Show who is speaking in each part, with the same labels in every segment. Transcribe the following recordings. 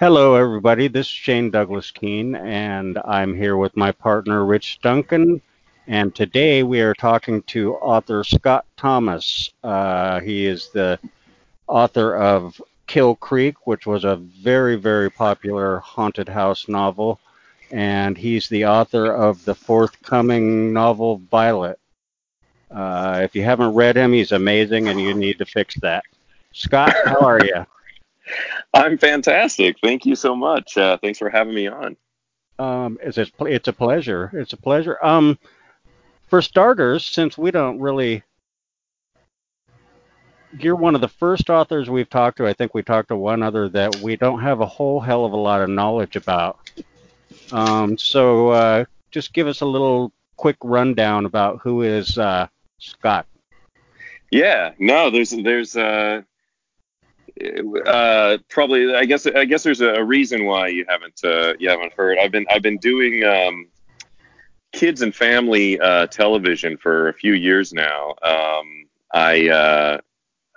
Speaker 1: Hello, everybody. This is Shane Douglas Keene, and I'm here with my partner, Rich Duncan. And today we are talking to author Scott Thomas. Uh, he is the author of Kill Creek, which was a very, very popular haunted house novel. And he's the author of the forthcoming novel, Violet. Uh, if you haven't read him, he's amazing, and you need to fix that. Scott, how are you?
Speaker 2: I'm fantastic. Thank you so much. Uh, thanks for having me on.
Speaker 1: Um, it's, a, it's a pleasure. It's a pleasure. Um, for starters, since we don't really, you're one of the first authors we've talked to. I think we talked to one other that we don't have a whole hell of a lot of knowledge about. Um, so uh, just give us a little quick rundown about who is uh, Scott.
Speaker 2: Yeah, no, there's there's uh, uh, probably I guess I guess there's a, reason why you haven't uh, you haven't heard. I've been I've been doing um, kids and family uh, television for a few years now. Um, I uh,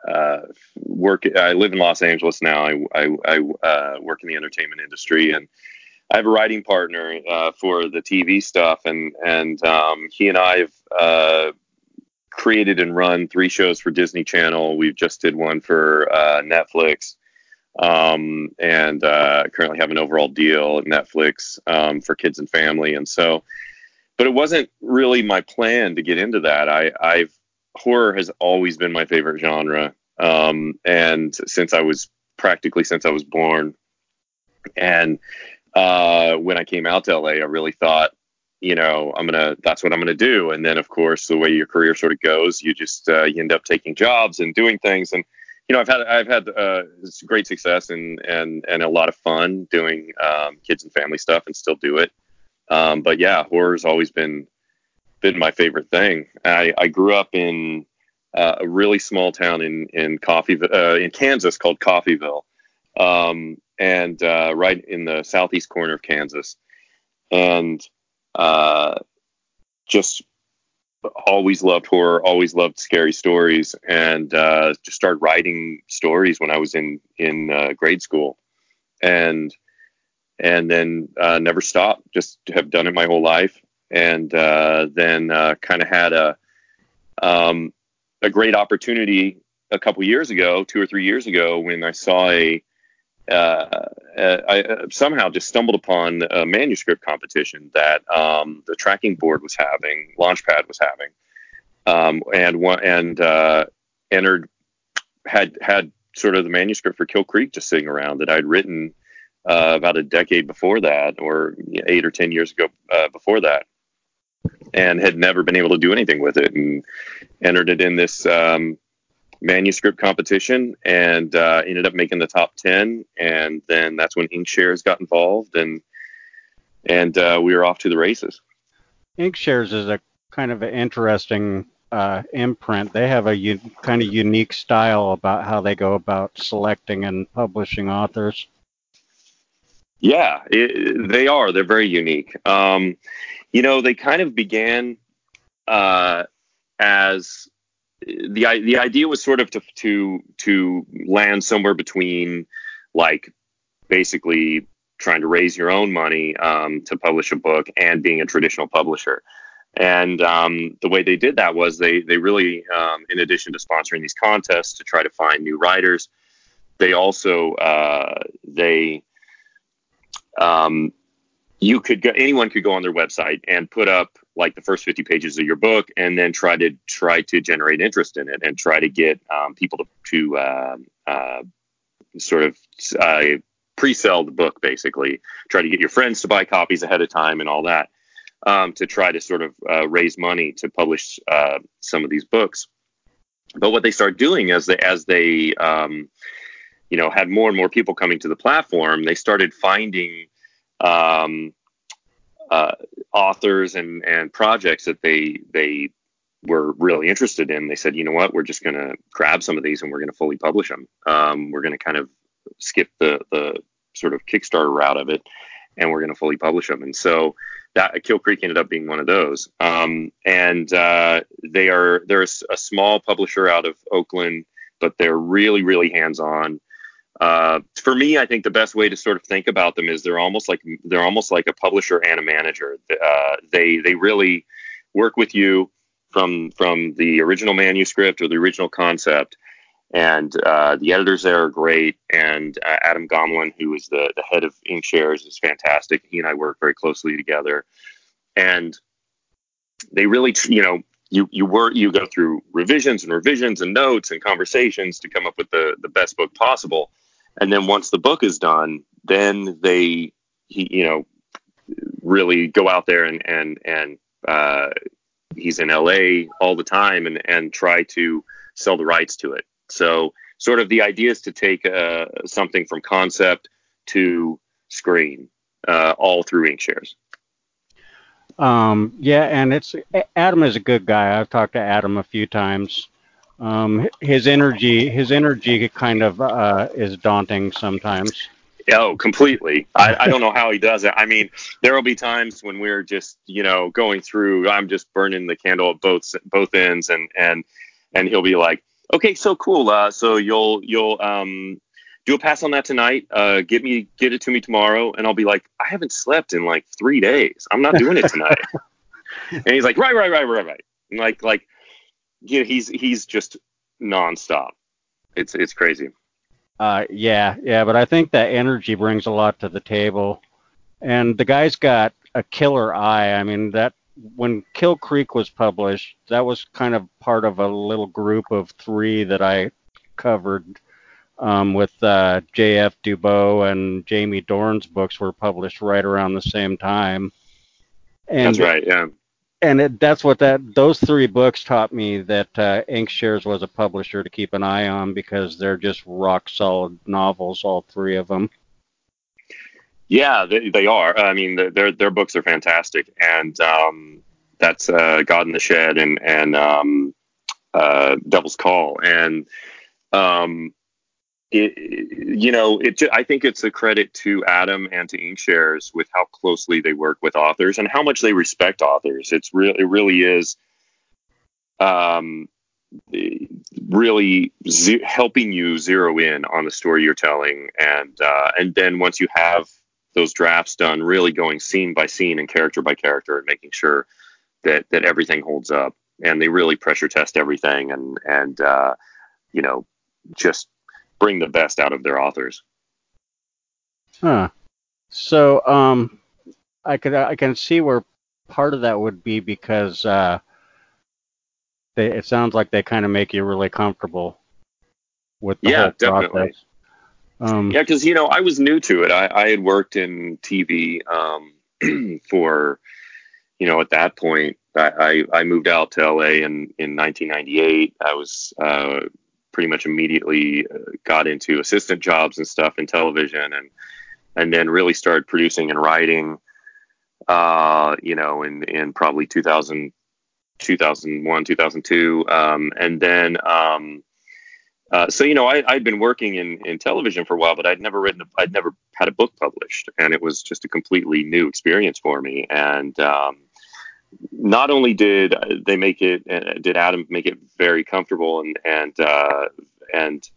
Speaker 2: uh, work I live in Los Angeles now. I I, I uh, work in the entertainment industry and I have a writing partner uh, for the TV stuff, and and um, he and I have uh, created and run three shows for Disney Channel. We've just did one for uh, Netflix, um, and uh, currently have an overall deal at Netflix um, for kids and family. And so, but it wasn't really my plan to get into that. I, I've horror has always been my favorite genre, um, and since I was practically since I was born, and uh, when I came out to LA, I really thought you know, I'm gonna that's what I'm gonna do. And then of course the way your career sort of goes, you just uh, you end up taking jobs and doing things. And you know, I've had I've had uh, great success and and and a lot of fun doing um, kids and family stuff, and still do it. Um, but yeah, horror's always been been my favorite thing. I, I grew up in uh, a really small town in in Coffee uh, in Kansas called Coffeyville, um, and uh, right in the southeast corner of Kansas, and uh, just always loved horror, always loved scary stories, and uh, just started writing stories when I was in in uh, grade school, and and then uh, never stopped. Just have done it my whole life, and uh, then uh, kind of had a um, a great opportunity a couple years ago, two or three years ago, when I saw a uh, I uh, somehow just stumbled upon a manuscript competition that um, the tracking board was having, Launchpad was having, um, and and uh, entered had had sort of the manuscript for Kill Creek just sitting around that I'd written uh, about a decade before that, or eight or ten years ago uh, before that, and had never been able to do anything with it, and entered it in this um, manuscript competition and uh, ended up making the top 10 and then that's when inkshares got involved and and uh, we were off to the races.
Speaker 1: Inkshares is a kind of an interesting uh, imprint. They have a u- kind of unique style about how they go about selecting and publishing authors.
Speaker 2: Yeah it, they are. They're very unique. Um, you know they kind of began uh, as the the idea was sort of to to to land somewhere between like basically trying to raise your own money um, to publish a book and being a traditional publisher. And um, the way they did that was they they really, um, in addition to sponsoring these contests to try to find new writers, they also uh, they um, you could go anyone could go on their website and put up like the first 50 pages of your book and then try to try to generate interest in it and try to get um, people to, to uh, uh, sort of uh, pre-sell the book basically. Try to get your friends to buy copies ahead of time and all that um, to try to sort of uh, raise money to publish uh, some of these books. But what they start doing as they as they um, you know had more and more people coming to the platform they started finding um, uh, authors and and projects that they they were really interested in. They said, you know what, we're just going to grab some of these and we're going to fully publish them. Um, we're going to kind of skip the the sort of Kickstarter route of it, and we're going to fully publish them. And so that Kill Creek ended up being one of those. Um, and uh, they are they're a, a, small publisher out of Oakland, but they're really really hands on. Uh, for me, I think the best way to sort of think about them is they're almost like they're almost like a publisher and a manager. Uh, they they really work with you from from the original manuscript or the original concept, and uh, the editors there are great. And uh, Adam Gomolin, who is the the head of Inkshares, is fantastic. He and I work very closely together, and they really, you know, you you work you go through revisions and revisions and notes and conversations to come up with the the best book possible and then once the book is done then they he, you know really go out there and and and uh, he's in LA all the time and and try to sell the rights to it so sort of the idea is to take uh, something from concept to screen uh, all through Inkshares
Speaker 1: um, yeah, and it's Adam is a good guy. I've talked to Adam a few times. Um, his energy, his energy, kind of uh, is daunting sometimes.
Speaker 2: Oh, completely. I, I don't know how he does it. I mean, there will be times when we're just, you know, going through. I'm just burning the candle at both both ends, and and and he'll be like, "Okay, so cool. Uh, so you'll you'll um do a pass on that tonight. Uh, get me, get it to me tomorrow, and I'll be like, I haven't slept in like three days. I'm not doing it tonight. and he's like, right, right, right, right, right. And like, like, you know, he's he's just nonstop. It's it's crazy.
Speaker 1: Uh, yeah, yeah, but I think that energy brings a lot to the table, and the guy's got a killer eye. I mean, that when Kill Creek was published, that was kind of part of a little group of three that I covered um, with uh, J.F. Dubeau and Jamie Dorn's books were published right around the same time.
Speaker 2: And, that's right, yeah.
Speaker 1: And it, that's what that those three books taught me that uh, Inkshares was a publisher to keep an eye on because they're just rock solid novels, all three of them.
Speaker 2: Yeah, they, they are. I mean, their their books are fantastic, and um, that's uh, God in the Shed and and um, uh, Devil's Call, and um, it, you know, it. I think it's a credit to Adam and to Inkshares with how closely they work with authors and how much they respect authors. It's real. It really is. Um, really ze- helping you zero in on the story you're telling, and uh, and then once you have those drafts done, really going scene by scene and character by character, and making sure that that everything holds up. And they really pressure test everything, and and uh, you know just bring the best out of their authors.
Speaker 1: Huh. So um, I could I can see where part of that would be because uh, they, it sounds like they kind of make you really comfortable with the
Speaker 2: yeah,
Speaker 1: whole
Speaker 2: definitely.
Speaker 1: process. Um,
Speaker 2: yeah, because you know I was new to it. I, I had worked in TV um, for you know at that point. I, I, I moved out to LA in, in 1998. I was uh, pretty much immediately uh, got into assistant jobs and stuff in television and and then really started producing and writing uh, you know in in probably 2000 2001 2002 um, and then um, uh, so you know I, I'd been working in, in television for a while but I'd never written I'd never had a book published. And it was just a completely new experience for me. And um, not only did they make it, did Adam make it very comfortable and and uh, and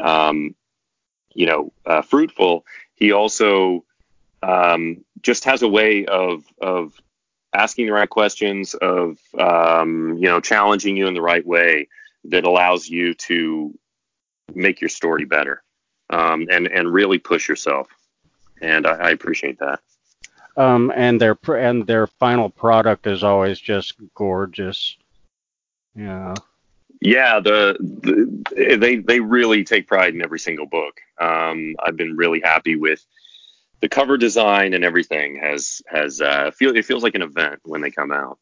Speaker 2: um, you know uh, fruitful, he also um, just has a way of of asking the right questions, of um, you know challenging you in the right way that allows you to make your story better um, and and really push yourself. And I, I appreciate that.
Speaker 1: Um, and their and their final product is always just gorgeous. Yeah.
Speaker 2: Yeah, the, the they they really take pride in every single book. Um, I've been really happy with the cover design and everything. Has has uh, feel it feels like an event when they come out.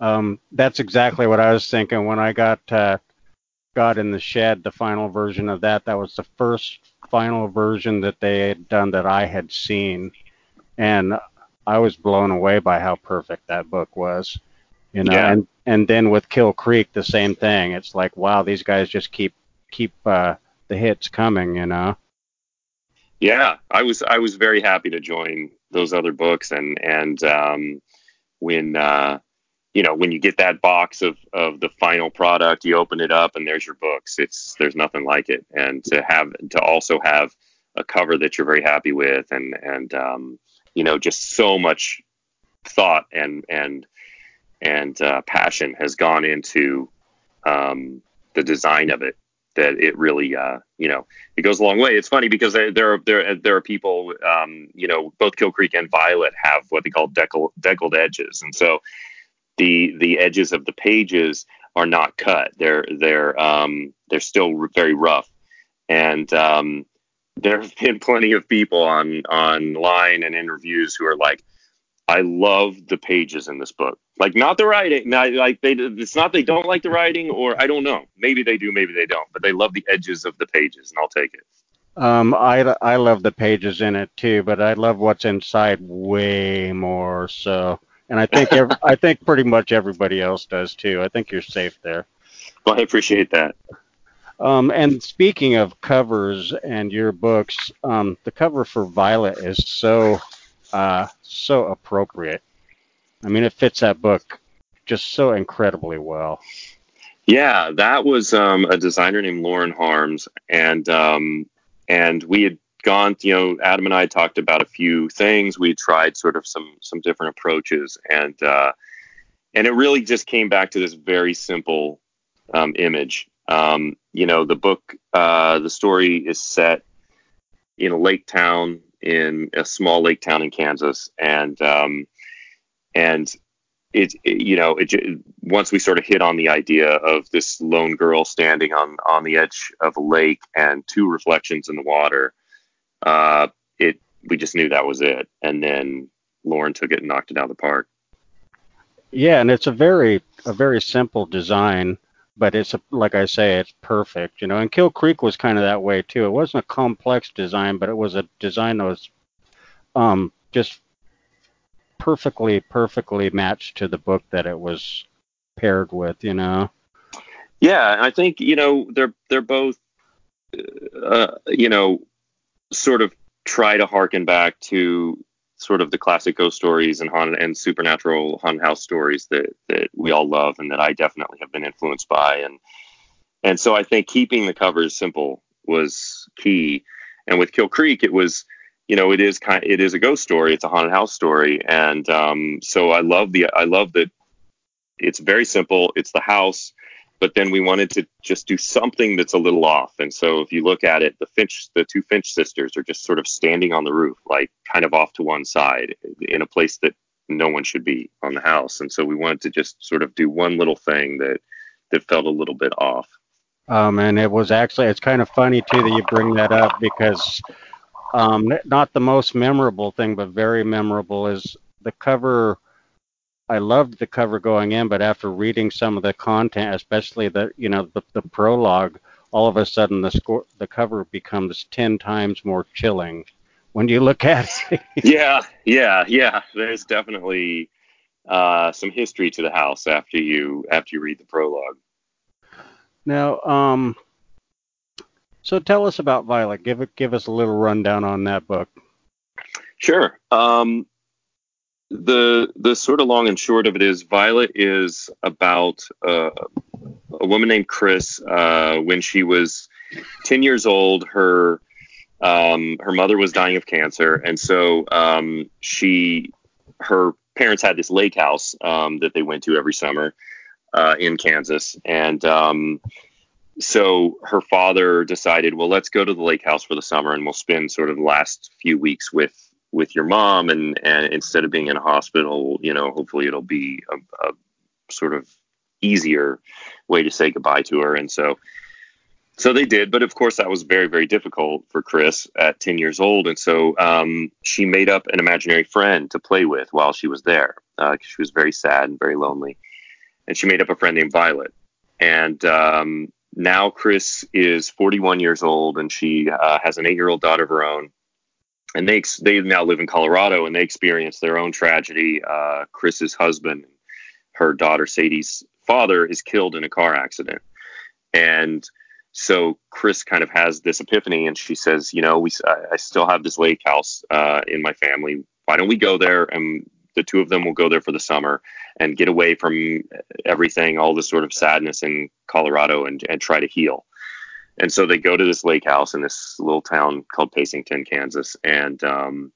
Speaker 1: Um, that's exactly what I was thinking when I got uh, God in the Shed, the final version of that. That was the first final version that they had done that I had seen and I was blown away by how perfect that book was. You know, yeah. and and then with Kill Creek, the same thing. It's like, wow, these guys just keep keep uh, the hits coming. You know.
Speaker 2: Yeah, I was I was very happy to join those other books, and and um, when uh, you know, when you get that box of, of the final product, you open it up and there's your books. It's there's nothing like it. And to have to also have a cover that you're very happy with and and um, you know just so much thought and and and uh, passion has gone into um, the design of it that it really uh, you know it goes a long way. It's funny because there are there there are people um, you know both Kill Creek and Violet have what they call deckled, deckled edges, and so the the edges of the pages are not cut. They're they're um, they're still very rough, and um, there have been plenty of people on online and interviews who are like, I love the pages in this book. Like not the writing, not like they. It's not they don't like the writing, or I don't know. Maybe they do, maybe they don't. But they love the edges of the pages, and I'll take it.
Speaker 1: Um, I I love the pages in it too, but I love what's inside way more. So, and I think every, I think pretty much everybody else does too. I think you're safe there.
Speaker 2: Well, I appreciate that.
Speaker 1: Um, and speaking of covers and your books, um, the cover for Violet is so uh, so appropriate. I mean, it fits that book just so incredibly well.
Speaker 2: Yeah, that was um, a designer named Lauren Harms, and um, and we had gone. You know, Adam and I talked about a few things. We tried sort of some some different approaches, and uh, and it really just came back to this very simple um, image. Um, you know, the book, uh, the story is set in a lake town in a small lake town in Kansas, and um, and it, it, you know it once we sort of hit on the idea of this lone girl standing on on the edge of a lake and two reflections in the water, uh, it we just knew that was it, and then Lauren took it and knocked it out of the park.
Speaker 1: Yeah, and it's a very a very simple design but it's a, like I say, it's perfect, you know. And Kill Creek was kind of that way too. It wasn't a complex design, but it was a design that was um, just perfectly, perfectly matched to the book that it was paired with, you know.
Speaker 2: Yeah, I think you know they're they're both, uh, you know, sort of try to harken back to sort of the classic ghost stories and haunted and supernatural haunted house stories that that we all love and that I definitely have been influenced by. And and so I think keeping the covers simple was key. And with Kill Creek it was you know it is kind it is a ghost story. It's a haunted house story. And um, so I love the I love that it's very simple. It's the house but then we wanted to just do something that's a little off. And so if you look at it, the Finch, the two Finch sisters are just sort of standing on the roof, like kind of off to one side in a place that no one should be on the house. And so we wanted to just sort of do one little thing that that felt a little bit off.
Speaker 1: Um, and it was actually it's kind of funny too that you bring that up because um, not the most memorable thing, but very memorable is the cover I loved the cover going in, but after reading some of the content, especially the you know the, the prologue, all of a sudden the score the cover becomes ten times more chilling when you look at
Speaker 2: it. yeah, yeah, yeah. There's definitely uh, some history to the house after you after you read the prologue.
Speaker 1: Now, um, so tell us about Violet. Give it give us a little rundown on that book.
Speaker 2: Sure. Um, the the sort of long and short of it is Violet is about uh, a woman named Chris. Uh, when she was 10 years old, her um, her mother was dying of cancer, and so um, she her parents had this lake house um, that they went to every summer uh, in Kansas, and um, so her father decided, well, let's go to the lake house for the summer, and we'll spend sort of the last few weeks with with your mom and and instead of being in a hospital you know hopefully it'll be a, a sort of easier way to say goodbye to her. And so so they did. But of course that was very very difficult for chris at 10 years old. And so um, she made up an imaginary friend to play with while she was there. Because uh, she was very sad and very lonely. And she made up a friend named violet. And um, now chris is 41 years old and she uh, has an eight year old daughter of her own and they they now live in Colorado and they experience their own tragedy. Uh, Chris's husband, her daughter Sadie's father, is killed in a car accident, and so Chris kind of has this epiphany, and she says, you know, we I still have this lake house uh, in my family. Why don't we go there and the two of them will go there for the summer and get away from everything, all the sort of sadness in Colorado, and and try to heal. And so they go to this lake house in this little town called Pacington, Kansas, and um,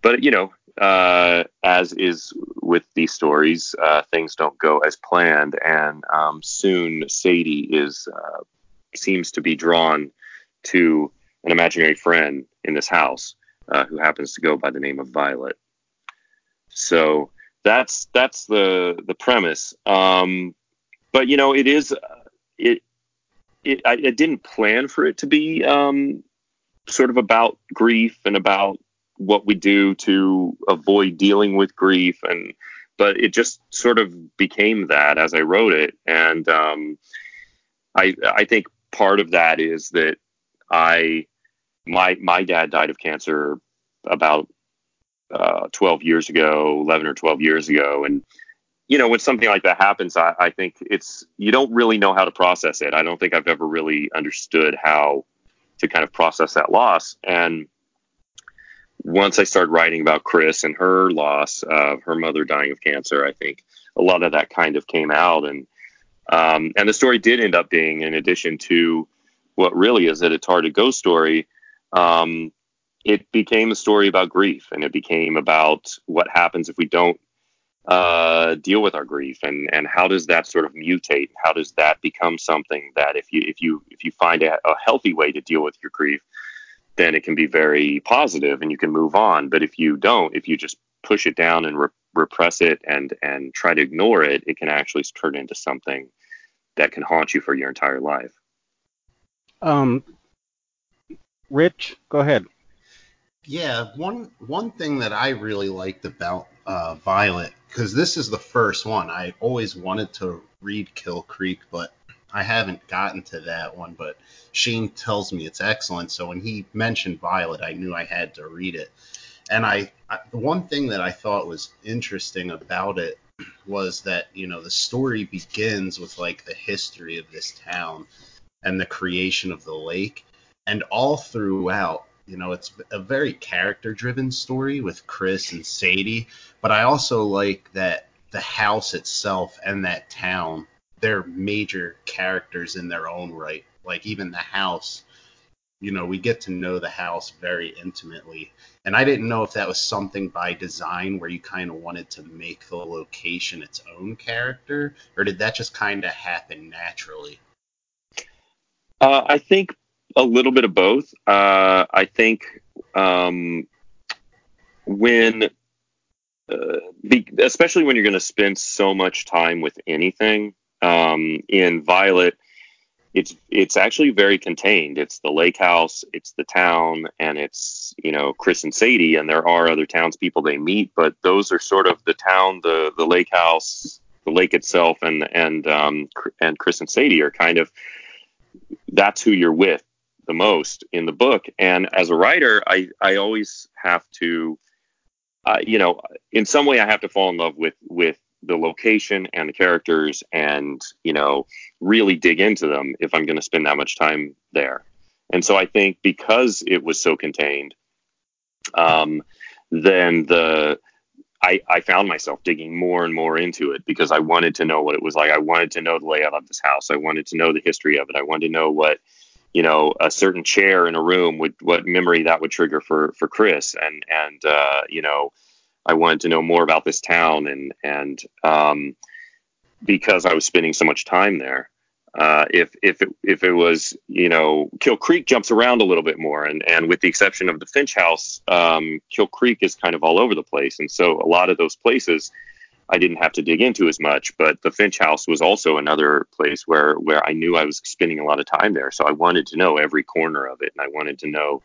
Speaker 2: but you know, uh, as is with these stories, uh, things don't go as planned, and um, soon Sadie is uh, seems to be drawn to an imaginary friend in this house uh, who happens to go by the name of Violet. So that's that's the the premise. Um, but you know, it is it it I, I, didn't plan for it to be um, sort of about grief and about what we do to avoid dealing with grief and but it just sort of became that as I wrote it. And um, I I think part of that is that I my my dad died of cancer about uh, 12 years ago 11 or 12 years ago. And you know when something like that happens I, I think it's you don't really know how to process it. I don't think I've ever really understood how to kind of process that loss. And once I started writing about Chris and her loss of her mother dying of cancer, I think a lot of that kind of came out, and um, and the story did end up being, in addition to what really is that it's hard to go story, um, it became a story about grief, and it became about what happens if we don't uh, deal with our grief, and and how does that sort of mutate? How does that become something that if you if you if you find a, a healthy way to deal with your grief then it can be very positive and you can move on. But if you don't, if you just push it down and re- repress it and and try to ignore it, it can actually turn into something that can haunt you for your entire life.
Speaker 1: Um, Rich, go ahead.
Speaker 3: Yeah, one one thing that I really liked about uh, Violet, because this is the first one. I always wanted to read Kill Creek, but I haven't gotten to that one, but Shane tells me it's excellent. So when he mentioned Violet, I knew I had to read it. And I, I the one thing that I thought was interesting about it was that you know the story begins with like the history of this town and the creation of the lake, and all throughout you know it's a very character driven story with Chris and Sadie, but I also like that the house itself and that town they're major characters in their own right. Like even the house, you know, we get to know the house very intimately. And I didn't know if that was something by design where you kind of wanted to make the location its own character, or did that just kind of happen naturally?
Speaker 2: Uh, I think a little bit of both. Uh, I think um, when, uh, be, especially when you're going to spend so much time with anything, um, in Violet, it's it's actually very contained. It's the lake house, it's the town, and it's you know Chris and Sadie, and there are other townspeople they meet, but those are sort of the town, the the lake house, the lake itself, and and um, and Chris and Sadie are kind of that's who you're with the most in the book. And as a writer, I I always have to, uh, you know, in some way I have to fall in love with with the location and the characters and you know really dig into them if i'm going to spend that much time there and so i think because it was so contained um, then the I, I found myself digging more and more into it because I wanted to know what it was like. I wanted to know the layout of this house. I wanted to know the history of it. I wanted to know what, you know, a certain chair in a room would, what memory that would trigger for, for Chris. And, and, uh, you know, I wanted to know more about this town, and and um, because I was spending so much time there. Uh, if if it, if it was you know Kill Creek jumps around a little bit more, and and with the exception of the Finch House, um, Kill Creek is kind of all over the place, and so a lot of those places I didn't have to dig into as much. But the Finch House was also another place where where I knew I was spending a lot of time there, so I wanted to know every corner of it, and I wanted to know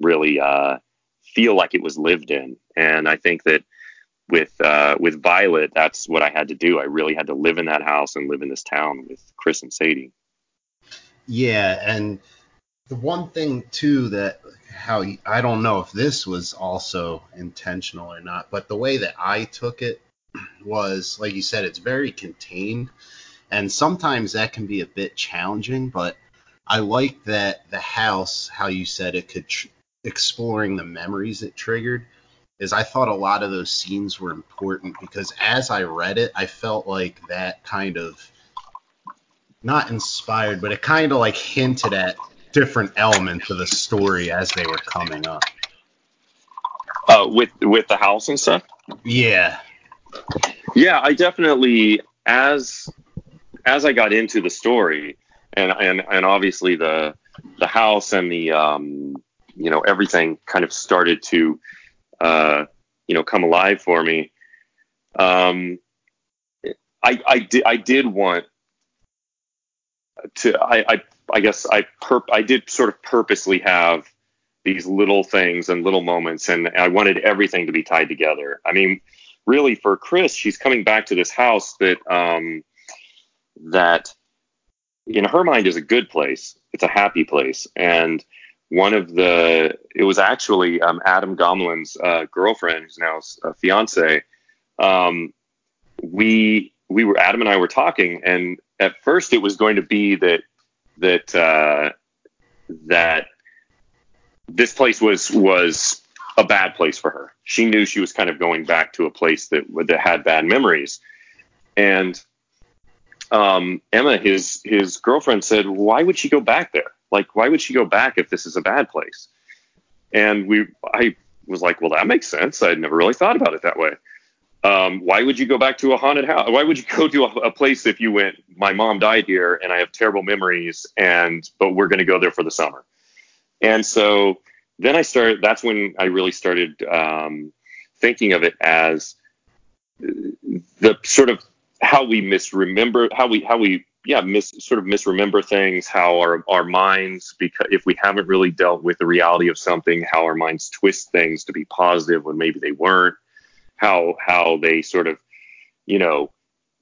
Speaker 2: really uh, feel like it was lived in. And I think that with uh, with Violet, that's what I had to do. I really had to live in that house and live in this town with Chris and Sadie.
Speaker 3: Yeah, and the one thing too that how I don't know if this was also intentional or not, but the way that I took it was like you said, it's very contained, and sometimes that can be a bit challenging. But I like that the house, how you said it could tr- exploring the memories it triggered. is I thought a lot of those scenes were important because as I read it, I felt like that kind of not inspired, but it kind of like hinted at different elements of the story as they were coming up.
Speaker 2: Uh, with with the house and stuff.
Speaker 3: Yeah.
Speaker 2: Yeah, I definitely as as I got into the story, and and and obviously the the house and the um, you know everything kind of started to uh, you know come alive for me. Um, I I did I did want to I I, I guess I perp I did sort of purposely have these little things and little moments and I wanted everything to be tied together. I mean, really for Chris, she's coming back to this house that um that in her mind is a good place. It's a happy place. And one of the it was actually um, Adam Gomolin's uh, girlfriend, who's now a fiance. Um, we we were Adam and I were talking, and at first it was going to be that that uh, that this place was was a bad place for her. She knew she was kind of going back to a place that that had bad memories, and um, Emma, his his girlfriend, said, "Why would she go back there? Like, why would she go back if this is a bad place?" And we, I was like, "Well, that makes sense. I'd never really thought about it that way. Um, why would you go back to a haunted house? Why would you go to a, a place if you went? My mom died here, and I have terrible memories, and but we're going to go there for the summer." And so then I started. That's when I really started um, thinking of it as the sort of how we misremember how we how we yeah mis sort of misremember things how our our minds because if we haven't really dealt with the reality of something how our minds twist things to be positive when maybe they weren't how how they sort of you know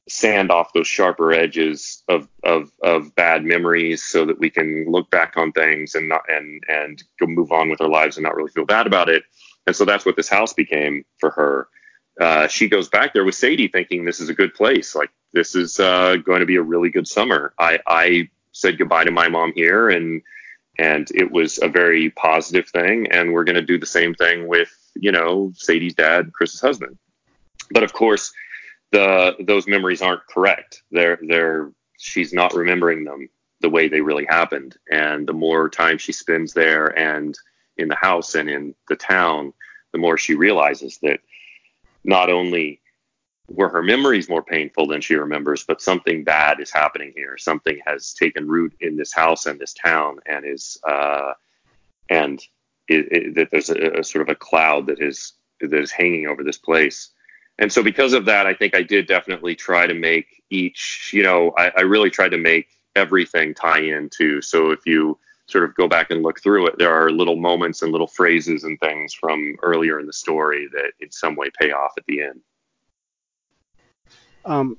Speaker 2: sand off those sharper edges of of of bad memories so that we can look back on things and not and and go move on with our lives and not really feel bad about it and so that's what this house became for her uh, she goes back there with Sadie thinking this is a good place. Like this is uh, going to be a really good summer. I, I said goodbye to my mom here and and it was a very positive thing. And we're going to do the same thing with you know Sadie's dad, Chris's husband. But of course, the those memories aren't correct. They're they're she's not remembering them the way they really happened. And the more time she spends there and in the house and in the town, the more she realizes that not only were her memories more painful than she remembers, but something bad is happening here. Something has taken root in this house and this town, and is uh, and that there's a, a, sort of a cloud that is that is hanging over this place. And so, because of that, I think I did definitely try to make each. You know, I, I really tried to make everything tie into. So if you sort of go back and look through it, there are little moments and little phrases and things from earlier in the story that in some way pay off at the end.
Speaker 1: Um,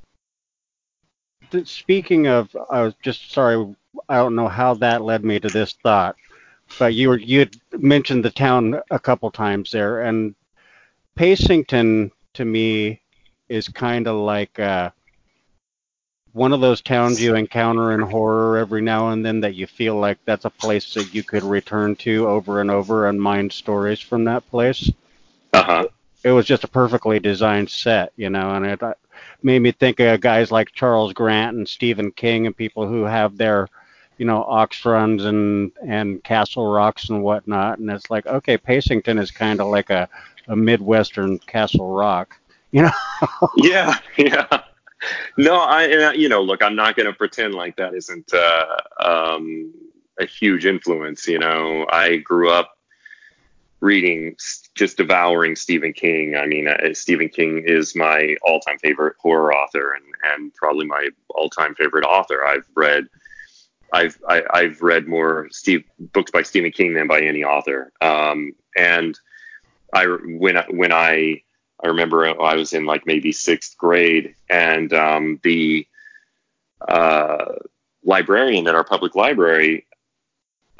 Speaker 1: speaking of, I was just sorry, I don't know how that led me to this thought, but you were you had mentioned the town a couple times there, and Pacington to me is kind of like. Uh, one of those towns you encounter in horror every now and then that you feel like that's a place that you could return to over and over and mine stories from that place.
Speaker 2: Uh huh.
Speaker 1: It was just a perfectly designed set, you know, and it uh, made me think of guys like Charles Grant and Stephen King and people who have their, you know, Oxruns and and Castle Rocks and whatnot. And it's like, okay, Pacington is kind of like a a midwestern Castle Rock, you know.
Speaker 2: yeah, yeah no, I you know, look, I'm not going to pretend like that isn't uh, um, a huge influence. You know, I grew up reading, just devouring Stephen King. I mean, uh, Stephen King is my all-time favorite horror author, and and probably my all-time favorite author. I've read. I've I, have i have read more Steve books by Stephen King than by any author. Um, and I when when I I remember I was in like maybe sixth grade, and um, the uh, librarian at our public library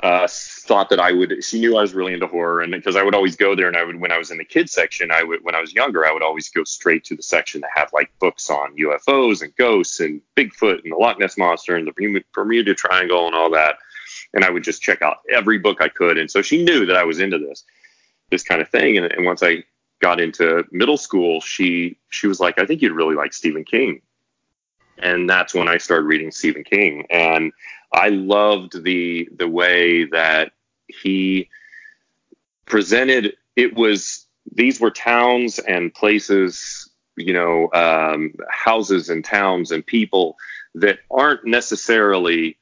Speaker 2: uh, thought that I would. She knew I was really into horror, and because I would always go there, and I would when I was in the kids section, I would when I was younger, I would always go straight to the section that had like books on UFOs and ghosts and Bigfoot and the Loch Ness monster and the Bermuda Triangle and all that, and I would just check out every book I could. And so she knew that I was into this this kind of thing, and, and once I got into middle school, she she was like, I think you'd really like Stephen King, and that's when I started reading Stephen King, and I loved the the way that he presented. It was these were towns and places, you know, um, houses and towns and people that aren't necessarily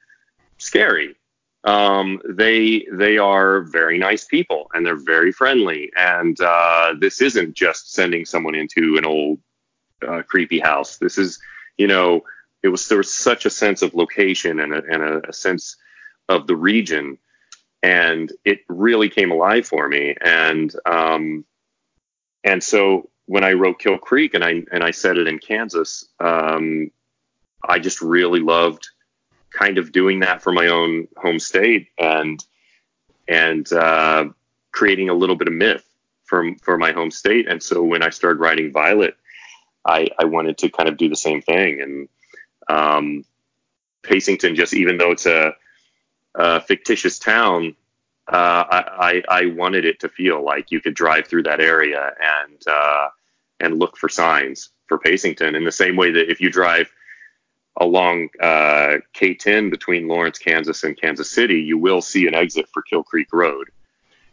Speaker 2: scary. Um, they they are very nice people and they're very friendly. And uh, this isn't just sending someone into an old uh, creepy house. This is, you know, it was there was such a sense of location and a, and a, a sense of the region, and it really came alive for me. And um, and so when I wrote Kill Creek and I and I set it in Kansas, um, I just really loved kind of doing that for my own home state and and uh, creating a little bit of myth for for my home state. And so when I started writing Violet, I, I wanted to kind of do the same thing. And um, Pacington, just even though it's a, a fictitious town, uh, I, I, wanted it to feel like you could drive through that area and uh, and look for signs for Pacington in the same way that if you drive along uh, K10 between Lawrence, Kansas, and Kansas City, you will see an exit for Kill Creek Road.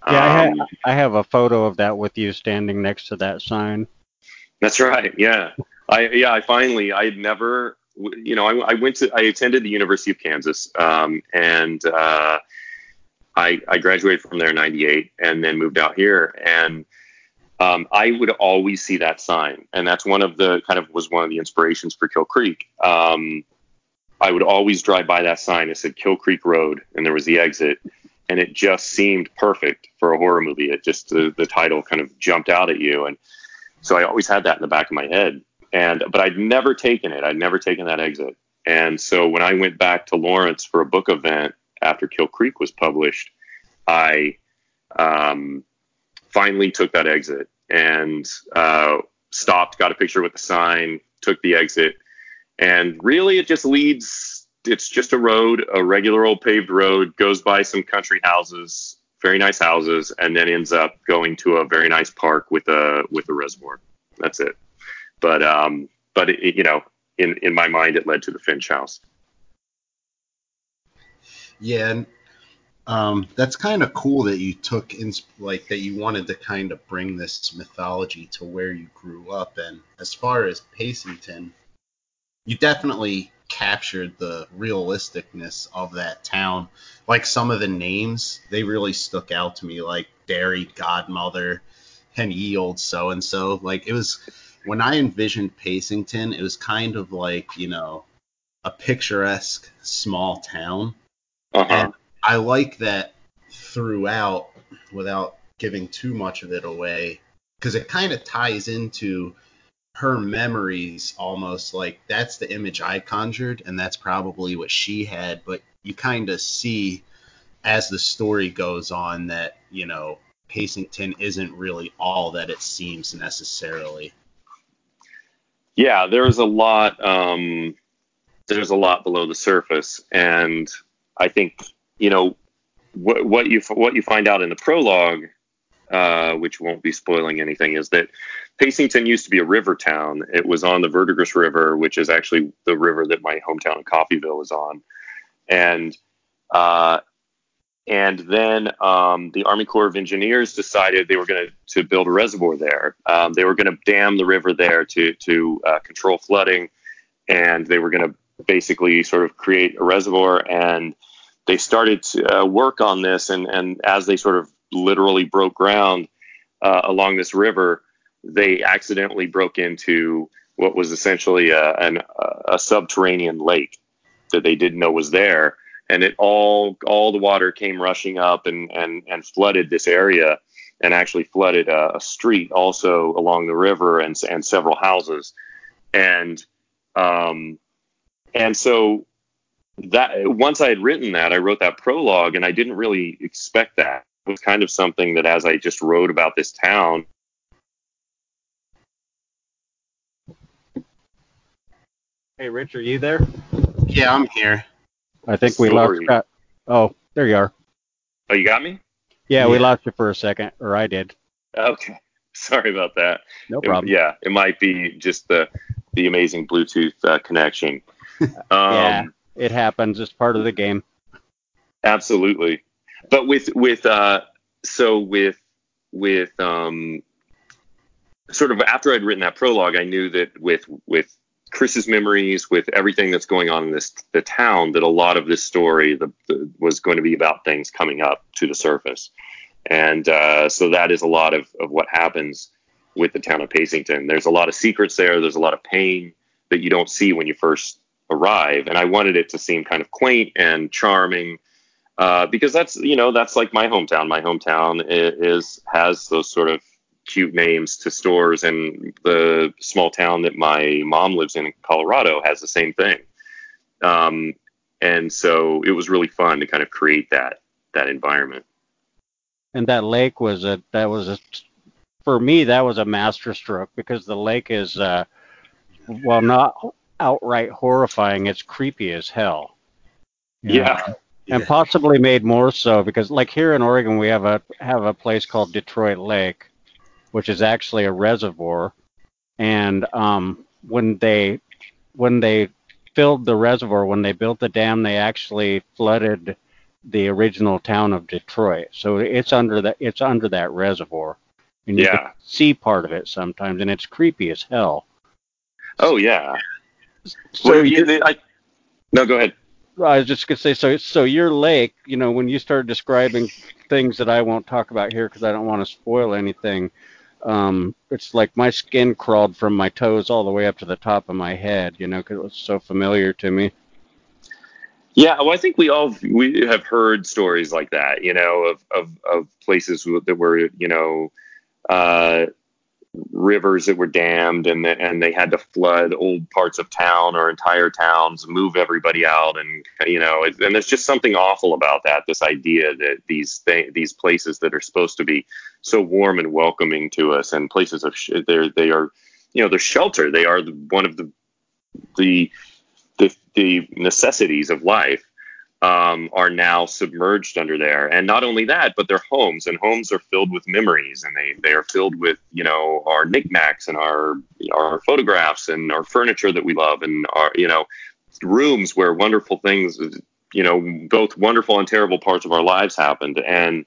Speaker 1: Yeah, um, I, ha- I have a photo of that with you standing next to that sign.
Speaker 2: That's right. Yeah, I yeah I finally I had never you know I, I went to I attended the University of Kansas um, and uh, I I graduated from there in '98 and then moved out here and um, I would always see that sign, and that's one of the kind of was one of the inspirations for Kill Creek. Um, I would always drive by that sign. It said Kill Creek Road, and there was the exit, and it just seemed perfect for a horror movie. It just the, the title kind of jumped out at you, and so I always had that in the back of my head. And but I'd never taken it. I'd never taken that exit. And so when I went back to Lawrence for a book event after Kill Creek was published, I um, finally took that exit and uh, stopped, got a picture with the sign, took the exit, and really it just leads. It's just a road, a regular old paved road, goes by some country houses, very nice houses, and then ends up going to a very nice park with a with a reservoir. That's it. But um, but it, you know, in in my mind, it led to the Finch House.
Speaker 3: Yeah, and um, that's kind of cool that you took in, like that you wanted to kind of bring this mythology to where you grew up. And as far as Pacington, you definitely captured the realisticness of that town. Like some of the names, they really stuck out to me, like Dairy Godmother and Ye Old So and So. Like it was when I envisioned Pacington, it was kind of like you know a picturesque small town.
Speaker 2: Uh-huh. And
Speaker 3: I like that throughout without giving too much of it away because it kind of ties into her memories almost like that's the image I conjured and that's probably what she had but you kind of see as the story goes on that you know Pacington isn't really all that it seems necessarily.
Speaker 2: Yeah, there's a lot um there's a lot below the surface and I think you know what, what you what you find out in the prologue, uh, which won't be spoiling anything, is that Pacington used to be a river town. It was on the Verdigris River, which is actually the river that my hometown of Coffeyville is on, and uh, and then um, the Army Corps of Engineers decided they were going to build a reservoir there. Um, they were going to dam the river there to to uh, control flooding, and they were going to basically sort of create a reservoir and they started to uh, work on this, and, and as they sort of literally broke ground uh, along this river, they accidentally broke into what was essentially a, an, a subterranean lake that they didn't know was there, and it all all the water came rushing up and and and flooded this area, and actually flooded a, a street also along the river and and several houses, and um and so that once I had written that, I wrote that prologue, and I didn't really expect that. It was kind of something that as I just wrote about this town.
Speaker 1: Hey, Rich, are you there?
Speaker 3: Yeah, I'm here.
Speaker 1: I think we lost. Scott. Oh, there you are.
Speaker 2: Oh, you got me?
Speaker 1: Yeah, yeah, we lost you for a second, or I did.
Speaker 2: Okay. Sorry about that.
Speaker 1: No
Speaker 2: It-
Speaker 1: problem.
Speaker 2: yeah, it might be just the the amazing Bluetooth uh, connection. Um,
Speaker 1: Yeah. It happens. It's part of the game.
Speaker 2: Absolutely. But with with uh so with with um sort of after I'd written that prologue, I knew that with with Chris's memories, with everything that's going on in this the town, that a lot of this story the, the, was going to be about things coming up to the surface, and uh, so that is a lot of of what happens with the town of Pacington. There's a lot of secrets there. There's a lot of pain that you don't see when you first arrive, and I wanted it to seem kind of quaint and charming uh, because that's you know that's like my hometown. My hometown i- is has those sort of cute names to stores, and the small town that my mom lives in, in Colorado, has the same thing. Um, and so it was really fun to kind of create that that environment.
Speaker 1: And that lake was a that was a for me that was a masterstroke because the lake is uh well not outright horrifying, it's creepy as hell. You know?
Speaker 2: Yeah,
Speaker 1: and possibly made more so because like here in Oregon we have a have a place called Detroit Lake, which is actually a reservoir, and um, when they when they filled the reservoir when they built the dam they actually flooded the original town of Detroit, so it's under that it's under that reservoir, and you
Speaker 2: Yeah.
Speaker 1: can see part of it sometimes, and it's creepy as hell.
Speaker 2: Oh yeah.
Speaker 1: So
Speaker 2: well,
Speaker 1: you-
Speaker 2: I, no, go ahead.
Speaker 1: I was just gonna say, so so your lake, you know, when you started describing things that I won't talk about here because I don't want to spoil anything, um, it's like my skin crawled from my toes all the way up to the top of my head, you know, because it was so familiar to me.
Speaker 2: Yeah, well, I think we all we have heard stories like that, you know, of of, of places that were, you know, uh, rivers that were dammed and the, and they had to flood old parts of town or entire towns, move everybody out, and you know, it, and there's just something awful about that. This idea that these th- these places that are supposed to be so warm and welcoming to us, and places of sh- they're they are, you know, they're shelter. They are the, one of the the the, the necessities of life um, are now submerged under there. And not only that, but their homes and homes are filled with memories and they, they are filled with, you know, our knickknacks and our, our photographs and our furniture that we love and our, you know, rooms where wonderful things, you know, both wonderful and terrible parts of our lives happened. And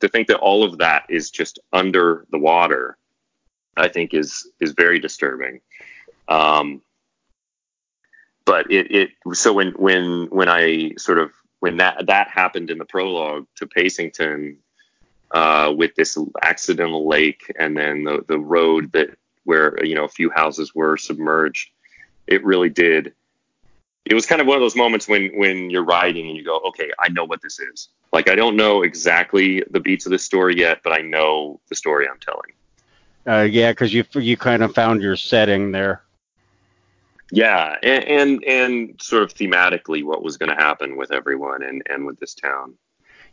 Speaker 2: to think that all of that is just under the water, I think is, is very disturbing. Um, but it, it so when when when I sort of when that that happened in the prologue to Pacington uh, with this accidental lake and then the the road that where you know a few houses were submerged, it really did. It was kind of one of those moments when when you're riding and you go, okay, I know what this is. Like I don't know exactly the beats of the story yet, but I know the story I'm telling.
Speaker 1: Uh, yeah, because you you kind of found your setting there.
Speaker 2: Yeah, and and, and sort of thematically what was going to happen with everyone and and with this town.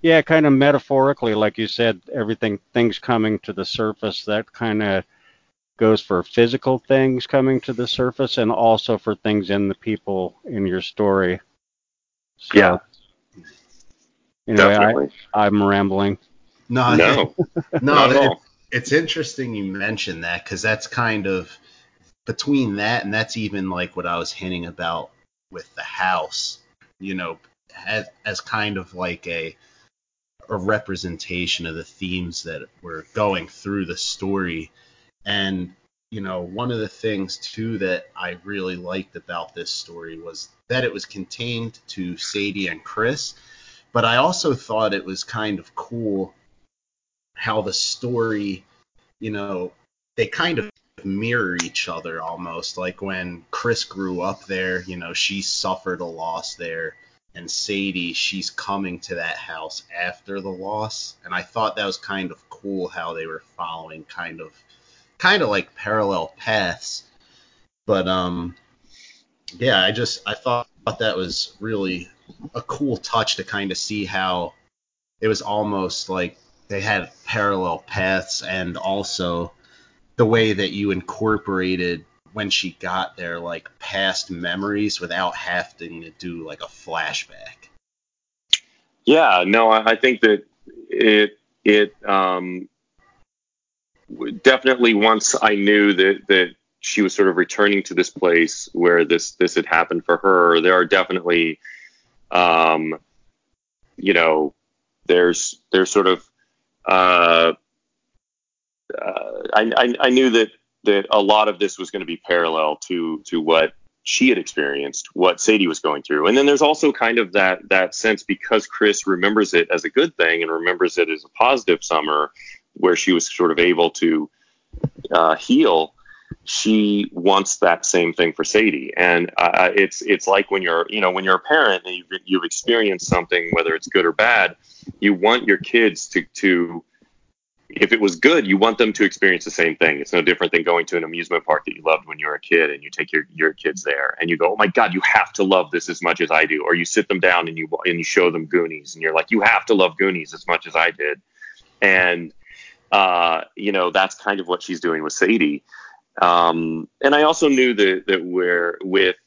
Speaker 1: Yeah, kind of metaphorically, like you said, everything things coming to the surface. That kind of goes for physical things coming to the surface, and also for things in the people in your story. So,
Speaker 2: Yeah.
Speaker 1: Anyway,
Speaker 2: Definitely.
Speaker 1: I, I'm rambling.
Speaker 3: No,
Speaker 2: no,
Speaker 3: no,
Speaker 2: not
Speaker 3: it- it's interesting you mentioned that because that's kind of between that and that's even like what I was hinting about with the house, you know, as, as kind of like a a representation of the themes that were going through the story. And you know, one of the things too that I really liked about this story was that it was contained to Sadie and Chris, but I also thought it was kind of cool how the story, you know, they kind of mirror each other almost. Like when Chris grew up there, you know, she suffered a loss there. And Sadie, she's coming to that house after the loss. And I thought that was kind of cool how they were following kind of kind of like parallel paths. But um yeah, I just I thought, that was really a cool touch to kind of see how it was almost like they had parallel paths and also the way that you incorporated when she got there like past memories without having to do like a flashback.
Speaker 2: Yeah, no, I, think that it it um, definitely once I knew that that she was sort of returning to this place where this this had happened for her. There are definitely, um, you know, there's there's sort of uh, uh, I, I I knew that that a lot of this was going to be parallel to to what she had experienced, what Sadie was going through. And then there's also kind of that that sense because Chris remembers it as a good thing and remembers it as a positive summer where she was sort of able to uh, heal. She wants that same thing for Sadie, and uh, it's it's like when you're you know when you're a parent and you've, you've experienced something, whether it's good or bad, you want your kids to to if it was good, you want them to experience the same thing. It's no different than going to an amusement park that you loved when you were a kid and you take your, your kids there and you go, Oh my God, you have to love this as much as I do. Or you sit them down and you, and you show them Goonies and you're like, you have to love Goonies as much as I did. And, uh, you know, that's kind of what she's doing with Sadie. Um, and I also knew that, that we're with,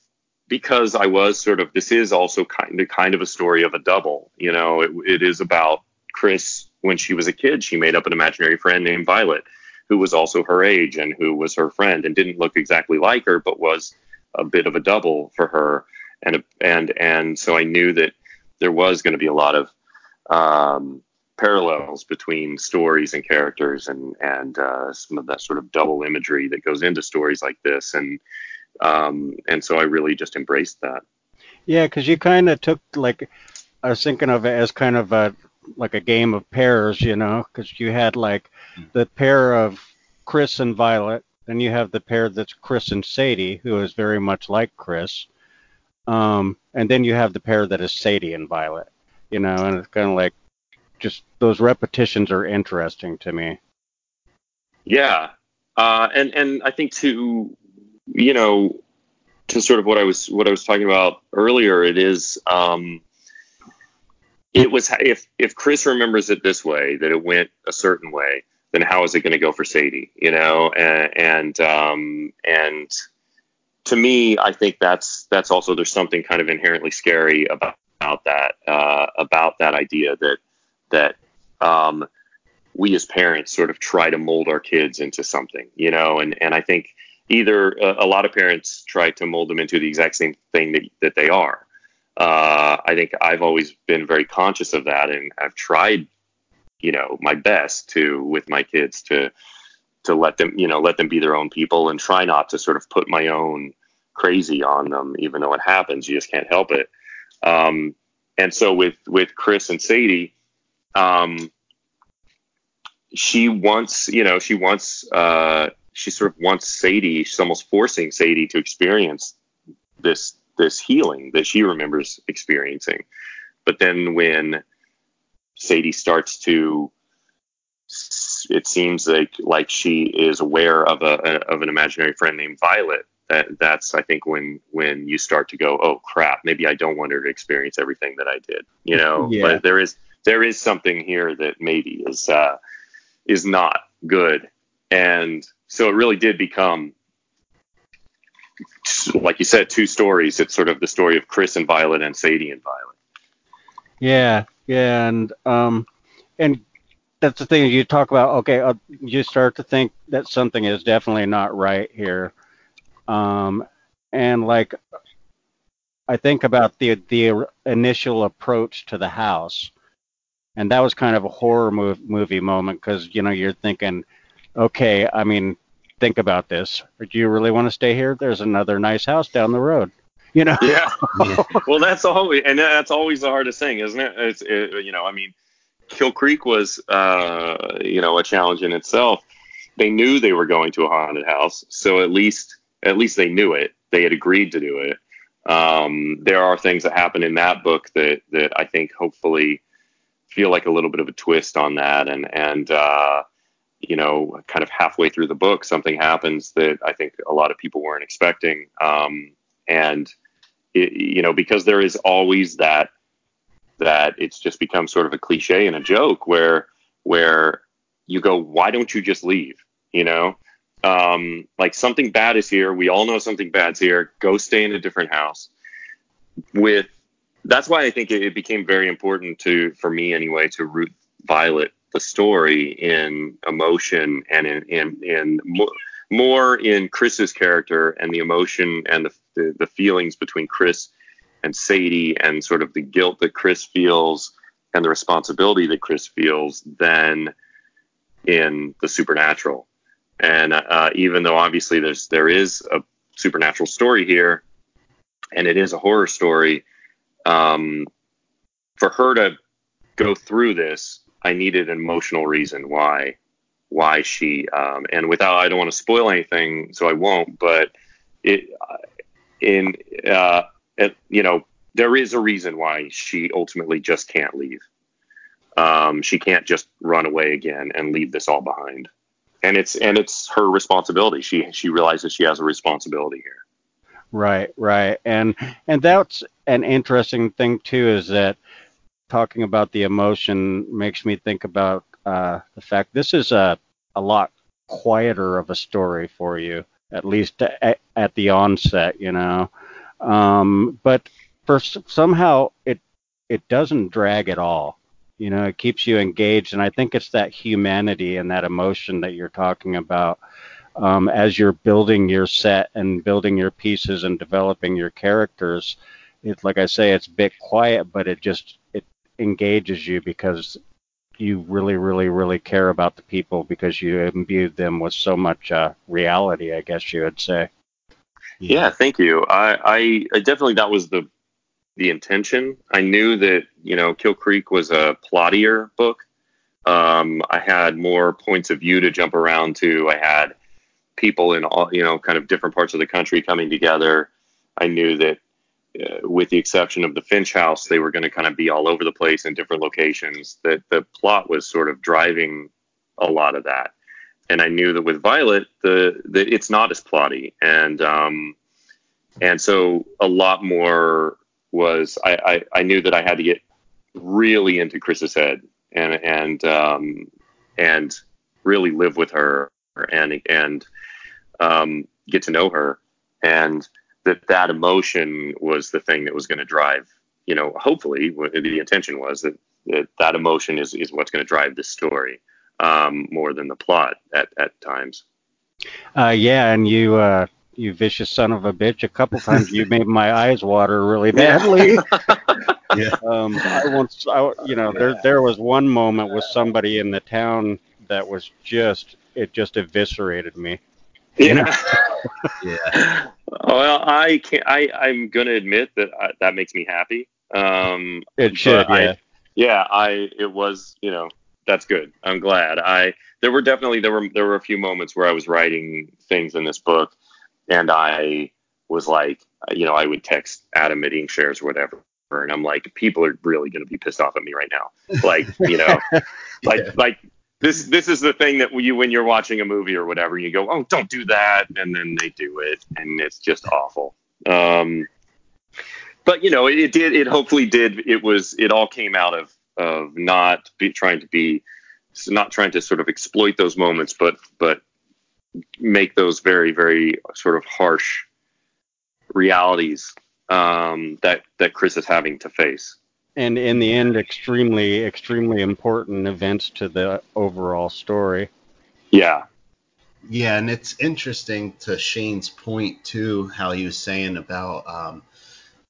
Speaker 2: because I was sort of, this is also kind of, kind of a story of a double, you know, it, it is about Chris when she was a kid, she made up an imaginary friend named Violet, who was also her age and who was her friend and didn't look exactly like her, but was a bit of a double for her. And and and so I knew that there was going to be a lot of um, parallels between stories and characters and and uh, some of that sort of double imagery that goes into stories like this and um, and so I really just embraced that.
Speaker 1: Yeah, because you kind of took like I was thinking of it as kind of a like a game of pairs, you know, because you had like hmm. the pair of Chris and Violet, then you have the pair that's Chris and Sadie, who is very much like Chris, um, and then you have the pair that is Sadie and Violet, you know, and it's kind of like just those repetitions are interesting to me.
Speaker 2: Yeah, uh, and and I think to you know to sort of what I was what I was talking about earlier, it is. Um, it was if if Chris remembers it this way that it went a certain way, then how is it going to go for Sadie? You know, and and um, and to me, I think that's that's also there's something kind of inherently scary about, about that uh, about that idea that that um, we as parents sort of try to mold our kids into something, you know, and and I think either uh, a lot of parents try to mold them into the exact same thing that that they are, uh, I think I've always been very conscious of that, and I've tried, you know, my best to with my kids to to let them, you know, let them be their own people, and try not to sort of put my own crazy on them, even though it happens. You just can't help it. Um, and so with with Chris and Sadie, um, she wants, you know, she wants, uh, she sort of wants Sadie. She's almost forcing Sadie to experience this this healing that she remembers experiencing. But then when Sadie starts to it seems like like she is aware of a of an imaginary friend named Violet. That that's I think when when you start to go, oh crap, maybe I don't want her to experience everything that I did, you know. Yeah. But there is there is something here that maybe is uh, is not good, and so it really did become like you said, two stories. It's sort of the story of Chris and Violet and Sadie and Violet.
Speaker 1: Yeah, yeah, and um, and that's the thing you talk about. Okay, uh, you start to think that something is definitely not right here, um, and like I think about the the initial approach to the house, and that was kind of a horror move, movie moment because you know you're thinking, okay, I mean think about this. Or do you really want to stay here? There's another nice house down the road. You know?
Speaker 2: Yeah. well, that's always, and that's always the hardest thing, isn't it? It's, it, you know, I mean, Kill Creek was, uh, you know, a challenge in itself. They knew they were going to a haunted house, so at least, at least they knew it. They had agreed to do it. Um, there are things that happen in that book that that I think hopefully feel like a little bit of a twist on that, and and uh, you know, kind of halfway through the book, something happens that I think a lot of people weren't expecting. Um, and, it, you know, because there is always that, that it's just become sort of a cliche and a joke where, where you go, why don't you just leave? You know, um, like something bad is here. We all know something bad's here. Go stay in a different house. With that's why I think it, it became very important to, for me anyway, to root Violet the story in emotion and in in, in more, more in Chris's character and the emotion and the, the, the feelings between Chris and Sadie and sort of the guilt that Chris feels and the responsibility that Chris feels than in the supernatural. And uh, even though obviously there's there is a supernatural story here, and it is a horror story, um, for her to go through this, I needed an emotional reason why why she um, and without I don't want to spoil anything, so I won't. But it in uh, it, you know there is a reason why she ultimately just can't leave. Um, she can't just run away again and leave this all behind. And it's and it's her responsibility. She she realizes she has a responsibility here.
Speaker 1: Right, right. And and that's an interesting thing too is that talking about the emotion makes me think about uh, the fact this is a a lot quieter of a story for you, at least at, at the onset, you know. Um, but for somehow it it doesn't drag at all. You know, it keeps you engaged, and I think it's that humanity and that emotion that you're talking about um, as you're building your set and building your pieces and developing your characters. It's like I say, it's a bit quiet, but it just engages you because you really, really, really care about the people because you imbued them with so much uh, reality. I guess you would say.
Speaker 2: Yeah, yeah thank you. I, I, I definitely that was the the intention. I knew that you know Kill Creek was a plottier book. Um, I had more points of view to jump around to. I had people in all you know kind of different parts of the country coming together. I knew that with the exception of the Finch house, they were going to kind of be all over the place in different locations. That the plot was sort of driving a lot of that, and I knew that with Violet, the, the it's not as plotty, and um, and so a lot more was I, I I knew that I had to get really into Chris's head and and um, and really live with her and and um, get to know her. And that that emotion was the thing that was going to drive, you know, hopefully the intention was that that, that emotion is, is what's going to drive the story um, more than the plot at, at times.
Speaker 1: Uh, yeah, and you, uh, you vicious son of a bitch, a couple times you made my eyes water really badly. yeah. Um, I once, I, you know, there there was one moment with somebody in the town that was just, it just eviscerated me.
Speaker 2: Yeah. yeah. Well, I can not I I'm gonna admit that I, that makes me happy. Um,
Speaker 1: it should. Yeah.
Speaker 2: I, yeah. I it was you know that's good. I'm glad. I there were definitely there were there were a few moments where I was writing things in this book, and I was like, you know, I would text Adam at Inkshares or whatever, and I'm like, people are really going to be pissed off at me right now. Like, you know, like yeah. like this this is the thing that you when you're watching a movie or whatever you go oh don't do that and then they do it and it's just awful. Um, but you know it, it, did it hopefully did it was it all came out of of not be, trying to be not trying to sort of exploit those moments but but make those very very sort of harsh realities um, that that Chris is having to face
Speaker 1: and in the end, extremely, extremely important events to the overall story.
Speaker 2: Yeah.
Speaker 3: Yeah, and it's interesting to Shane's point too, how he was saying about um,